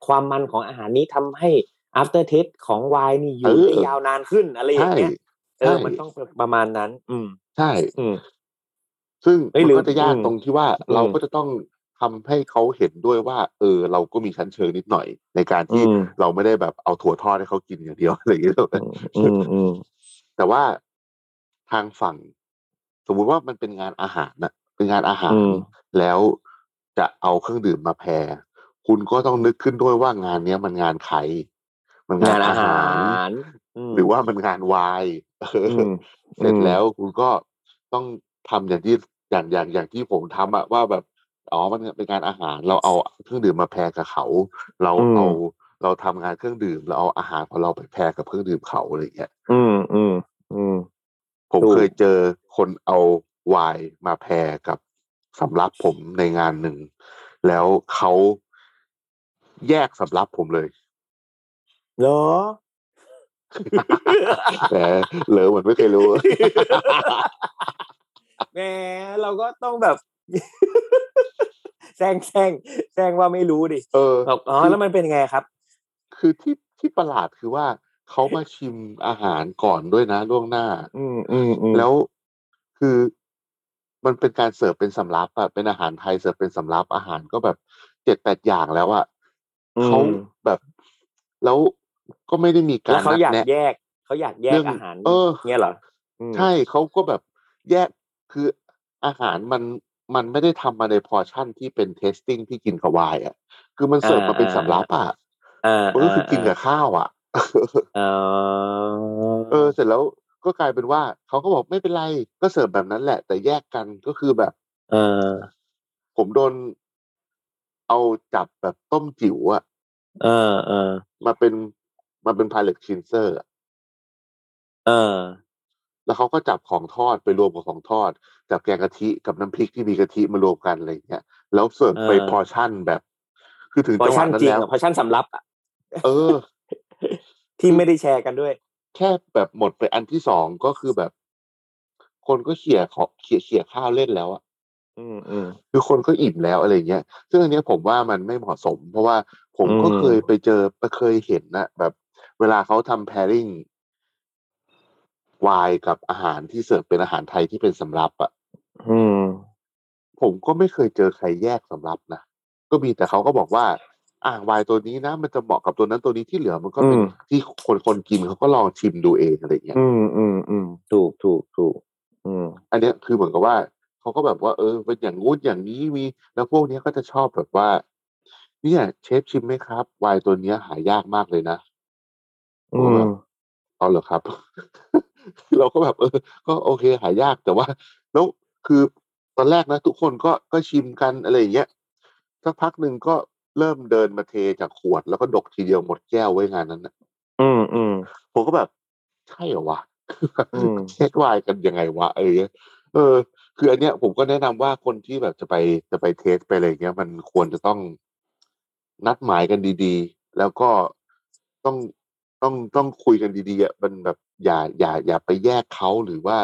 ความมันของอาหารนี้ทำให้ after taste ของไวน์นี่อยู่เออได้ยาวนานขึ้นอะไรอย่าใช่งเงี้ยเอใช่อมันต้องประมาณนั้น อืม ใช่อืมซึ่งเอ้ยมันหรือก็จะยากอืมตรงที่ว่าอืมเราก็จะต้องทำให้เขาเห็นด้วยว่า เออ เราก็มีชั้นเชิงนิดหน่อย ในการที่อืมเราไม่ได้แบบเอาถั่วทอดให้เขากินอย่างเดียวอะไรอย่างเงี้ยอืมอืมแต่ว่าทางฝั่ง สมมุติว่ามันเป็นงานอาหารนะเป็นงานอาหารอืมแล้วจะเอาเครื่องดื่มมาแพร คุณก็ต้องนึกขึ้นด้วยว่างานเนี้ยมันงานใคร มันงางานนอาอาหาหารรมหรือว่ามันงานวายเอออมเสร็จอืมแล้วคุณก็ต้องทำอย่างที่อย่างอย่างอย่างที่ผมทำอะว่าแบบอ๋อมันเป็นงานอาหาร เราเอาเครื่องดื่มมาแพรกับเขา เราอืมเอาเราทำงานเครื่องดื่มเราเอาอาหารของเราไปแพรกับเครื่องดื่มเขาอะไรอย่างเงี้ยอืมอืมอืมผมถูกเคยเจอคนเอาไวน์มาแพรกับสำรับผมในงานหนึ่ง แล้วเขา แยกสำรับผมเลยเหรอแต่เหลอเหมือนไม่เคยรู้แหมเราก็ต้องแบบแซงแซงแซงว่าไม่รู้ดิเออบอกอ๋อแล้วมันเป็นไงครับ คือที่ที่ประหลาดคือว่าเขามาชิมอาหารก่อนด้วยนะล่วงหน้าอืมอืมอืมแล้วคือมันเป็นการเสิร์ฟเป็นสำรับอะเป็นอาหารไทยเสิร์ฟเป็นสำรับอาหารก็แบบเจ็ดแปดอย่างแล้วอะอืม เขาแบบแล้วก็ไม่ได้มีกาแล้รวเขานัดอยากแนะแยกเขาอยากแยเรื่กองอาหารเออเงี้ยเหรออืมใช่เขาก็แบบแยกคืออาหารมันมันไม่ได้ทำมาในพอร์ชั่นที่เป็นเทสติ้งที่กินกับไวน์อะคือมันเสิร์ฟมาเป็นสำรับอะอ่ามันก็คือกินกับข้าวอะอ่าเออเสร็จแล้วก็กลายเป็นว่าเขาก็บอกไม่เป็นไรก็เสิร์ฟแบบนั้นแหละ แต่แยกกันก็คือแบบ เออผมโดน เอาจับแบบต้มจิ๋วอะเออเออมาเป็นมาเป็นพาเลตคินเซอร์เออ แล้วเขาก็จับของทอดไปรวมกับของทอด จับแกงกะทิกับน้ำพริกที่มีกะทิมารวมกันอะไรอย่างเงี้ยแล้วเสิร์ฟไปเออพอร์ชั่นแบบ คือถึงพอจังหวะชั่นนั้นจริงแล้วอะพอชั่นสำรับอะเออ ที่ไม่ได้แชร์กันด้วย แค่แบบหมดไปอันที่สองก็คือแบบ คนก็เขี่ยขอเขี่ยเขี่ยข้าวเล่นแล้วอะ อืมอืมคือคนก็อิ่มแล้วอะไรเงี้ย ซึ่งอันเนี้ยผมว่ามันไม่เหมาะสม เพราะว่าผมก็อืมเคยไปเจอเคยเห็นนะแบบ เวลาเขาทำ pairing ไวน์กับอาหารที่เสิร์ฟเป็นอาหารไทยที่เป็นสำรับอะอืม ผมก็ไม่เคยเจอใครแยกสำรับนะก็มีแต่เขาก็บอกว่าอ่าไวน์ตัวนี้นะมันจะเหมาะกับตัวนั้นตัวนี้ที่เหลือมันก็เป็นอืมที่คนคนกินเขาก็ลองชิมดูเองอะไรเงี้ย อืมอืมอืมถูกถูกถูกอืม อันเนี้ยคือเหมือนกับว่า เขาก็แบบว่าเออเป็นอย่างงู้นอย่างนี้มี แล้วพวกเนี้ยก็จะชอบแบบว่า เนี่ยเชฟชิมไหมครับไวน์ตัวเนี้ยหายากมากเลยนะอืมเอาเหรอครับ เราก็แบบเออ ก็โอเคหายากแต่ว่า แล้วคือตอนแรกนะ ทุกคนก็ก็ชิมกันอะไรอย่างเงี้ยสักพักหนึ่งก็เริ่มเดินมาเทจากขวดแล้วก็ดกทีเดียวหมดแก้วไว้งานนั้นนะอืมอืมผมก็แบบ ใช่เหรอวะอืมเช็คไวน์กันยังไงวะเออเออ คืออันเนี้ยผมก็แนะนำว่าคนที่แบบจะไปจะไปเทสไปอะไรอย่างเงี้ย มันควรจะต้องนัดหมายกันดีๆ แล้วก็ต้องต้องต้องคุยกันดีๆอะมันแบบอย่าอย่าอย่าไปแยกเขาหรือว่า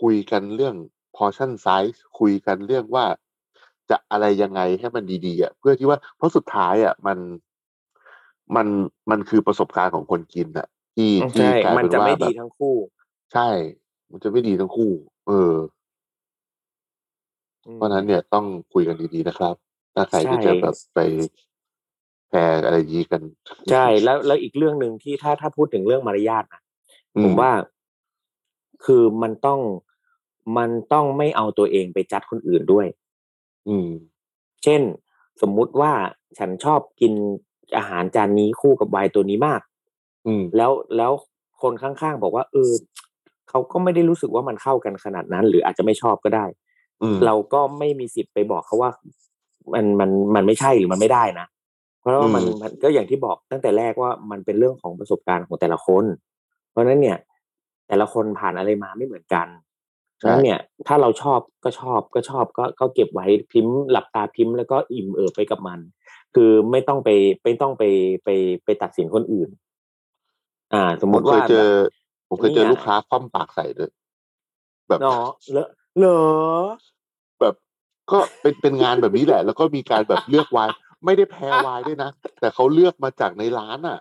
คุยกันเรื่อง portion size คุยกันเรื่องว่าจะอะไรยังไงให้มันดีๆอะเพื่อที่ว่าเพราะสุดท้ายอะมันมันมันคือประสบการณ์ของคนกินอะที่ที่ใช่ กลายมันเป็นจะว่าไม่แบดีบทั้งคู่ ใช่ มันจะไม่ดีทั้งคู่ เอออืม เพราะฉะนั้นเนี่ยต้องคุยกันดีๆนะครับ ถ้าใครที่ใช่จะแบบไปแพรอะไรอยางนี้กัน ใช่แล้วแล้วอีกเรื่องหนึ่งที่ถ้าถ้าพูดถึงเรื่องมารยาทนะอืผมว่า คือมันต้องมันต้องไม่เอาตัวเองไปจัดคนอื่นด้วย อืม เช่น สมมุติว่าฉันชอบกินอาหารจานนี้คู่กับไวน์ตัวนี้มาก อืม แล้วแล้วคนข้างๆบอกว่าเออเขาก็ไม่ได้รู้สึกว่ามันเข้ากันขนาดนั้น หรืออาจจะไม่ชอบก็ได้อืม เราก็ไม่มีสิทธิ์ไปบอกเขาว่า มันมันมันไม่ใช่หรือมันไม่ได้นะเพราะว่ามันอืมมันก็อย่างที่บอกตั้งแต่แรกว่ามันเป็นเรื่องของประสบการณ์ของแต่ละคน เพราะฉะนั้นเนี่ย แต่ละคนผ่านอะไรมาไม่เหมือนกันเพราะฉะนั้นเนี่ย ถ้าเราชอบก็ชอบก็ชอบก็ก็เก็บไว้พิมพ์หลับตาพิมพ์แล้วก็อิ่มเอิบไปกับมัน คือไม่ต้องไปไม่ต้องไปไปไปตัดสินคนอื่น อ่า สมผมมติเคว่ายเจอผมเคยเจอนี่ไงลูกค้าคว่ำปากใส่ด้วยแบบเนาะเลอะเหรอแบบ ก็เป็นเป็นงานแบบนี้แหละ แล้วก็มีการแบบเลือกไวน์ไม่ได้แพ้ไวน์ด้วยนะ แต่เขาเลือกมาจากในร้านอะ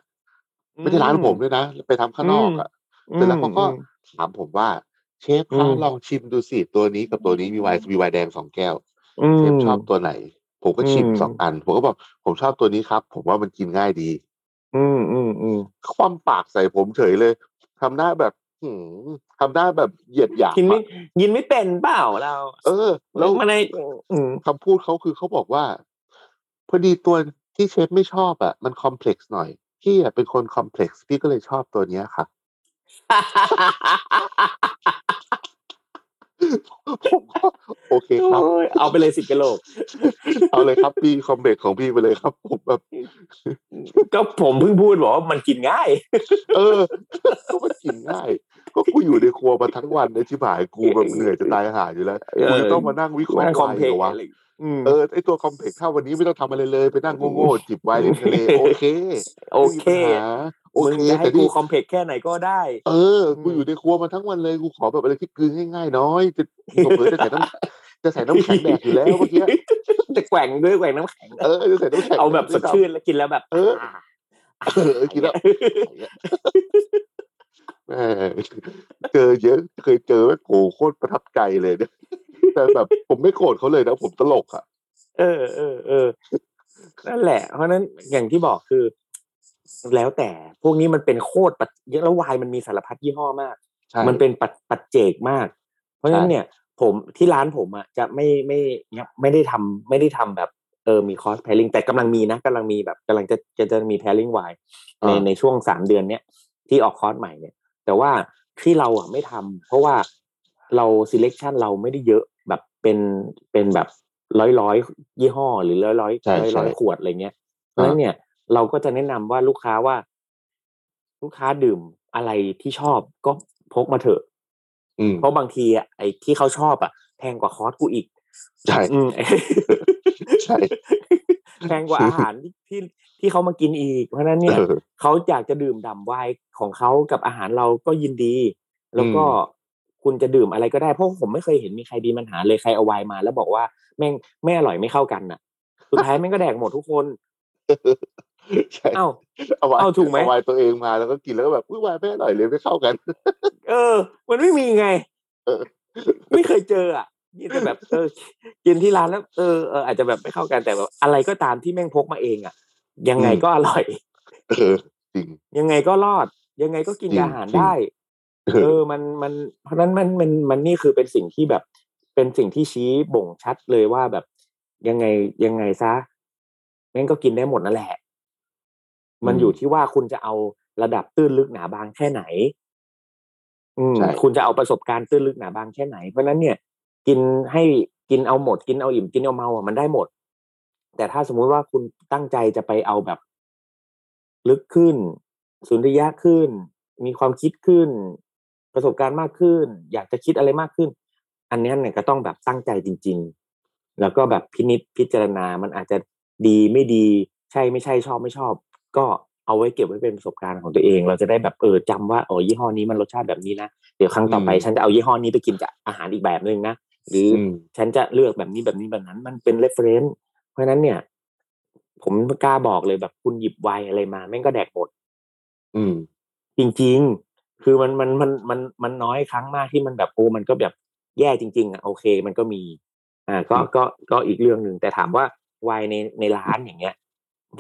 ไม่ใช่ร้านผมด้วยนะ ไปทำข้างนอกอะเสร็จแล้วเขาก็ถามผมว่า เชฟอืคะมลองชิมดูสิตัวนี้กับตัวนี้มีไวน์มีไวน์แดงสองแก้วอืมเชฟชอบตัวไหน ผมก็ชิมอืมสองอัน ผมก็บอกผมชอบตัวนี้ครับ ผมว่ามันกินง่ายดี อืมอืมอืมคว่ำปากใส่ผมเฉยเลยทำหน้าแบบหืม ทำหน้าแบบเหยียดหยามกินไม่อะยินไม่เป็นเปล่าเรา เออ แล้วมันในอืมคำพูดเขาคือเขาบอกว่า พอดีตัวที่เชฟไม่ชอบอะ มันคอมเพล็กซ์หน่อย พี่อะเป็นคนคอมเพล็กซ์พี่ก็เลยชอบตัวเนี้ยค่ะผมก็โอเคครับโอ้ยเอาไปเลยสิบกิโลเอาเลยครับพี่คอมเพล็กซ์ของพี่ไปเลยครับ ผมแบบ ก็ผมเพิ่งพูดบอกว่ามันกินง่าย เออก็มันกินง่าย ก็กูอยู่ในครัวมาทั้งวันในที่บ่ายกูแบบเหนื่อยจะตายหาอยู่แล้วเออกูจะต้องมานั่งวิเคราะมันห์คอมวายเพล็กเหรอวะอะไรอืมเออไอตัวคอมเพล็กซ์ถ้าวันนี้ไม่ต้องทำอะไรเลย ไปนั่งโง่ๆจิบไวน์ริมทะเลโอเค โอเคไม่มีปัญหาโอมึงเคจะให้แต่กูนี่คอมเพล็กแค่ไหนก็ได้ เออกูอยู่ในครัวมาทั้งวันเลยกูขอแบบอะไรที่กลืนง่ายๆน้อยจะผมเผลอจะใส่น้ำจะใส่น้ำแข็งแดกอยู่แล้วเมื่อกี้จะแกว่งด้วยแกว่งน้ำแข็งเออจะใส่น้ำแข็งเอาแบบสดชื่นแล้วกินแล้วแบบ เออเออกินแล้ว แหมเจอเยอะเคยเจอแม่โหโคตรประทับใจเลยเนี่ยแต่แบบผมไม่โกรธเขาเลยนะผมตลกอะ เออเออเออนั่นแหละ เพราะฉะนั้นอย่างที่บอกคือ แล้วแต่พวกนี้มันเป็นโคตรปัจแล้ววายมันมีสารพัดยี่ห้อมากใช่มันเป็นปัจปัจเจกมาก เพราะฉะนั้นใช่เนี่ย ผมที่ร้านผมอะจะไม่ไม่ยังไม่ได้ทำไม่ได้ทำแบบเออมีคอสแพลิงแต่กำลังมีนะกำลังมีแบบกำลังจะจะจะมีแพลิงวายในในช่วงสามเดือนเนี้ยที่ออกคอร์สใหม่เนี่ย แต่ว่าที่เราอะไม่ทำเพราะว่าเรา selection เราไม่ได้เยอะแบบเป็นเป็นแบบร้อยร้อยยี่ห้อ หรือร้อยร้อยใช่ร้อยใช่ร้อยขวดอะไรเงี้ยเพราะฉะนั้นเนี่ยเราก็จะแนะนำว่าลูกค้าว่า ลูกค้าดื่มอะไรที่ชอบก็พกมาเถอะอืมเพราะบางทีอะไอ้ที่เขาชอบอะแพงกว่าคอร์สกูอีกใช่อืมใช่ แพงกว่าอาหารที่ที่ที่เขามากินอีก เพราะฉะนั้นเนี่ยเออเขาอยากจะดื่มด่ำไวน์ของเขากับอาหารเราก็ยินดี แล้วก็อืมคุณจะดื่มอะไรก็ได้เพราะผมไม่เคยเห็นมีใครมีปัญหาเลยใครเอาไวน์มา แล้วบอกว่าแม่งไม่อร่อยไม่เข้ากันน่ะ สุดท้ายแม่งก็แดกหมดทุกคนใช่เอ้าเอาไว้เอาถูกไหมเอาไว้ตัวเองมาแล้วก็กินแล้วก็แบบอุ้ยวายไม่อร่อยเลยไม่เข้ากัน เออ มันไม่มีไงเออไม่เคยเจออะ นี่แต่แบบเออ กินที่ร้านแล้วเออเอออาจจะแบบไม่เข้ากันแต่แบบอะไรก็ตามที่แม่งพกมาเองอะ ยังไงก็อร่อย เออจริงยังไงก็รอด ยังไงก็กินจริงกับอาหารจริงได้เอเอออมันมัน เพราะฉะนั้นมันมันมันนี่คือเป็นสิ่งที่แบบ เป็นสิ่งที่ชี้บ่งชัดเลยว่าแบบยังไงยังไงซะแม่งก็กินได้หมดนั่นแหละ มันอยู่ที่ว่าคุณจะเอาระดับตื้นลึกหนาบางแค่ไหน อืมใช่คุณจะเอาประสบการณ์ตื้นลึกหนาบางแค่ไหนเพราะฉะนั้นเนี่ย กินให้กินเอาหมด กินเอาอิ่มกินเอาเมาอะมันได้หมด แต่ถ้าสมมุติว่าคุณตั้งใจจะไปเอาแบบ ลึกขึ้น สุนทรียะขึ้น มีความคิดขึ้น ประสบการณ์มากขึ้น อยากจะคิดอะไรมากขึ้น อันเนี้ยเนี่ยก็ต้องแบบตั้งใจจริง ๆ แล้วก็แบบพินิจพิจารณามันอาจจะดีไม่ดีใช่ไม่ใช่ชอบไม่ชอบ ก็เอาไว้เก็บไว้เป็นประสบการณ์ของตัวเอง เราจะได้แบบเออจำว่าอ๋อยี่ห้อนี้มันรสชาติแบบนี้นะเดี๋ยวครั้งต่อไปอืมฉันจะเอายี่ห้อนี้ไปกินกับอาหารอีกแบบหนึ่งนะ หรือออืมฉันจะเลือกแบบนี้แบบนี้แบบนั้น มันเป็น reference เพราะฉะนั้นเนี่ย ผมกล้าบอกเลยแบบคุณหยิบไวน์อะไรมาแม่งก็แดกหมด อืม จริง ๆ คือมันมันมันมันมันน้อยครั้งมากที่มันแบบโอ้มันก็แบบแย่จริง ๆอะโอเค มันก็มี อ่า ก็อืมก็ก็อีกเรื่องหนึ่งแต่ถามว่าไวน์ในในร้านอย่างเงี้ย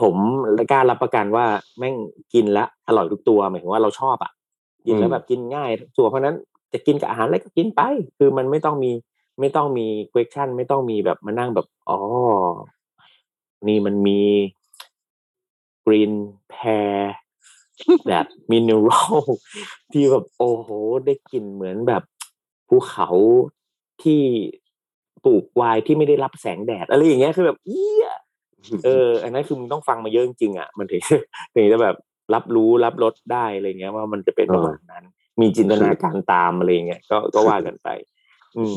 ผมกล้ารับประกันว่าแม่งกินและอร่อยทุกตัวหมายถึงว่าเราชอบอะกินแล้วแบบกินง่ายทุกตัวเพราะฉะนั้นจะกินกับอาหารอะไรก็กินไป คือมันไม่ต้องมี ไม่ต้องมี question ไม่ต้องมีแบบมานั่งแบบอ๋อนี่มันมี green pear แบบมิน e รัลที่แบบโอ้โห ได้กลิ่นเหมือนแบบภูเขาที่ปลูกไวน์ที่ไม่ได้รับแสงแดด อะไรอย่างเงี้ยคือแบบเอี้ยเออ อันนั้นคือมึงต้องฟังมาเยอะจริงอะ มันถึงถึงจะแบบรับรู้รับรสได้อะไรเงี้ยว่ามันจะเป็นประมาณนั้น มีจินตนาการตามอะไรเงี้ยก็ก็ว่ากันไป อืม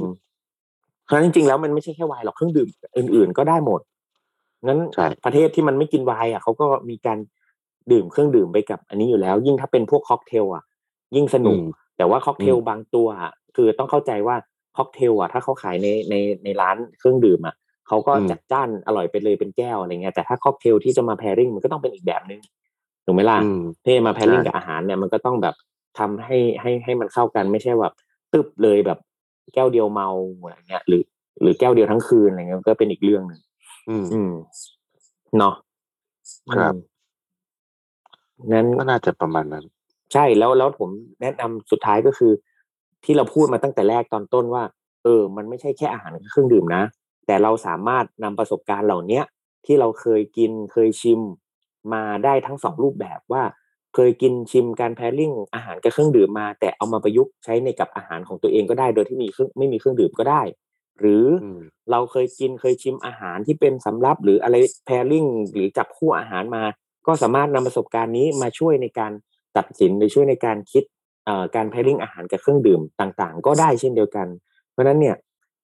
เพราะฉะนั้นจริงๆแล้วมันไม่ใช่แค่ไวน์หรอกเครื่องดื่มอื่น ๆ ก็ได้หมดงั้นใช่ประเทศที่มันไม่กินไวน์อะเขาก็มีการดื่มเครื่องดื่มไปกับ อันนี้อยู่แล้ว ยิ่งถ้าเป็นพวกค็อกเทลอะ ยิ่งสนุกอืมแต่ว่าค็อกเทลอืมบางตัวอะคือต้องเข้าใจว่าค็อกเทลอะถ้าเขาขายในในในร้านเครื่องดื่มอะเขาก็อืมจัดจ้านอร่อยไปเลยเป็นแก้วอะไรเงี้ยแต่ถ้าค็อกเทลที่จะมา pairing มันก็ต้องเป็นอีกแบบนึงถูกไหมล่ะอืมที่มาแพริงใช่กับอาหารเนี่ยมันก็ต้องแบบทำให้ให้ให้มันเข้ากันไม่ใช่แบบตึบเลยแบบ แก้วเดียวเมาอะไรเงี้ยหรือหรือแก้วเดียวทั้งคืนอะไรเงี้ยก็เป็นอีกเรื่องหนึ่งอืมอืมเนาะครับอืมนั้นก็น่าจะประมาณนั้น ใช่แล้วแล้วผมแนะนำสุดท้ายก็คือ ที่เราพูดมาตั้งแต่แรกตอนต้นว่า เออ มันไม่ใช่แค่อาหารกับเครื่องดื่มนะ แต่เราสามารถนำประสบการณ์เหล่าเนี้ยที่เราเคยกินเคยชิมมาได้ทั้งสองรูปแบบว่า เคยกินชิมการแพริ่งอาหารกับเครื่องดื่มมา แต่เอามาประยุกต์ใช้ในกับอาหารของตัวเองก็ได้ โดยที่มีเครื่องไม่มีเครื่องดื่มก็ได้ หรือออืมเราเคยกินเคยชิมอาหารที่เป็นสำรับหรืออะไรแพริ่งหรือจับคู่อาหารมา ก็สามารถนำประสบการณ์นี้มาช่วยในการตัดสินหรือช่วยในการคิดเอ่อการแพริ่งอาหารกับเครื่องดื่มต่างๆ ก็ได้เช่นเดียวกัน เพราะฉะนั้นเนี่ย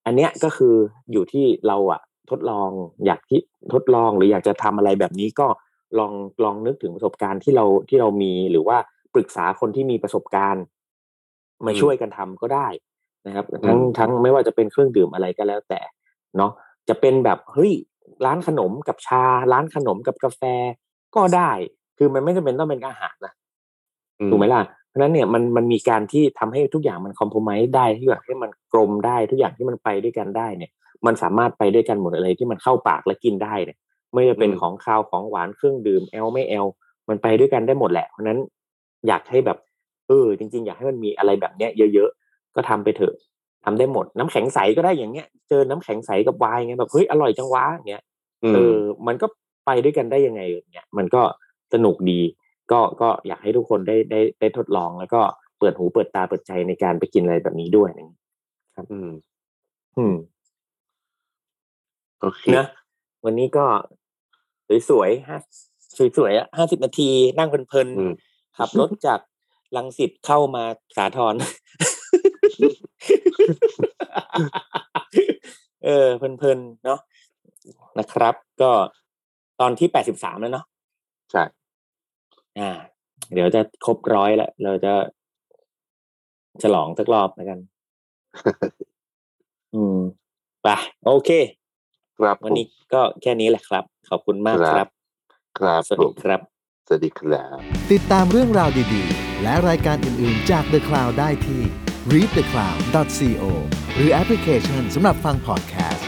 อันเนี้ยก็คืออยู่ที่เราอะทดลองอยากที่ทดลองหรืออยากจะทำอะไรแบบนี้ก็ ลองลองนึกถึงประสบการณ์ที่เราที่เรามีหรือว่าปรึกษาคนที่มีประสบการณ์ มาอืมช่วยกันทำก็ได้นะครับ ทั้งอืมทั้งไม่ว่าจะเป็นเครื่องดื่มอะไรก็แล้วแต่เนาะจะเป็นแบบเฮ้ยร้านขนมกับชา ร้านขนมกับกาแฟก็ได้ คือมันไม่จำเป็นต้องเป็นอาหารนะอืถูกไหมล่ะเพราะฉะนั้นเนี่ยมันมันมีการที่ทำให้ทุกอย่างมันคอมโพมไ์ได้ทุกอย่างให้มันกลมได้ทุกอย่างที่มันไปด้วยกันได้เนี่ย มันสามารถไปด้วยกันหมดอะไรที่มันเข้าปากและกินได้เนี่ย ไม่ว่าเป็นของคาวของหวานเครื่องดื่มแอลไม่แอลมันไปด้วยกันได้หมดแหละเพราะฉะนั้นอยากให้แบบเออจริง ๆ อยากให้มันมีอะไรแบบเนี้ยเยอะๆก็ทำไปเถอะทำได้หมด น้ำแข็งใสก็ได้อย่างเงี้ย เจอน้ำแข็งใสกับไวน์ไงแบบเฮ้ยอร่อยจังวะอย่างเงี้ยอืมเออมันก็ไปด้วยกันได้ยังไงเนี่ยมันก็สนุกดี ก็ก็อยากให้ทุกคนได้ได้ได้ทดลองแล้วก็เปิดหูเปิดตาเปิดใจในการไปกินอะไรแบบนี้ด้วยนะอืม อืมโอเคนะ วันนี้ก็สวยๆฮะสวยๆอะห้าสิบนาทีนั่งเพลินอืมๆขับรถจากลังสิตเข้ามาสาทรเออเพลินๆเนาะนะครับ ก็ตอนที่แปดสิบสามแล้วเนาะใช่อ่า เดี๋ยวจะครบร้อยแล้ว เราจะฉลองสักรอบแล้วกัน อืมไปโอเค ครับวันผมนี้ก็แค่นี้แหละครับ ขอบคุณมากครับ ครับครับสวัสผดีมครับ สวัสดีครับติดตามเรื่องราวดีๆ และรายการอื่นๆจาก The Cloud ได้ที่ readthecloud.co หรือแอปพลิเคชันสำหรับฟังพอดแคสต์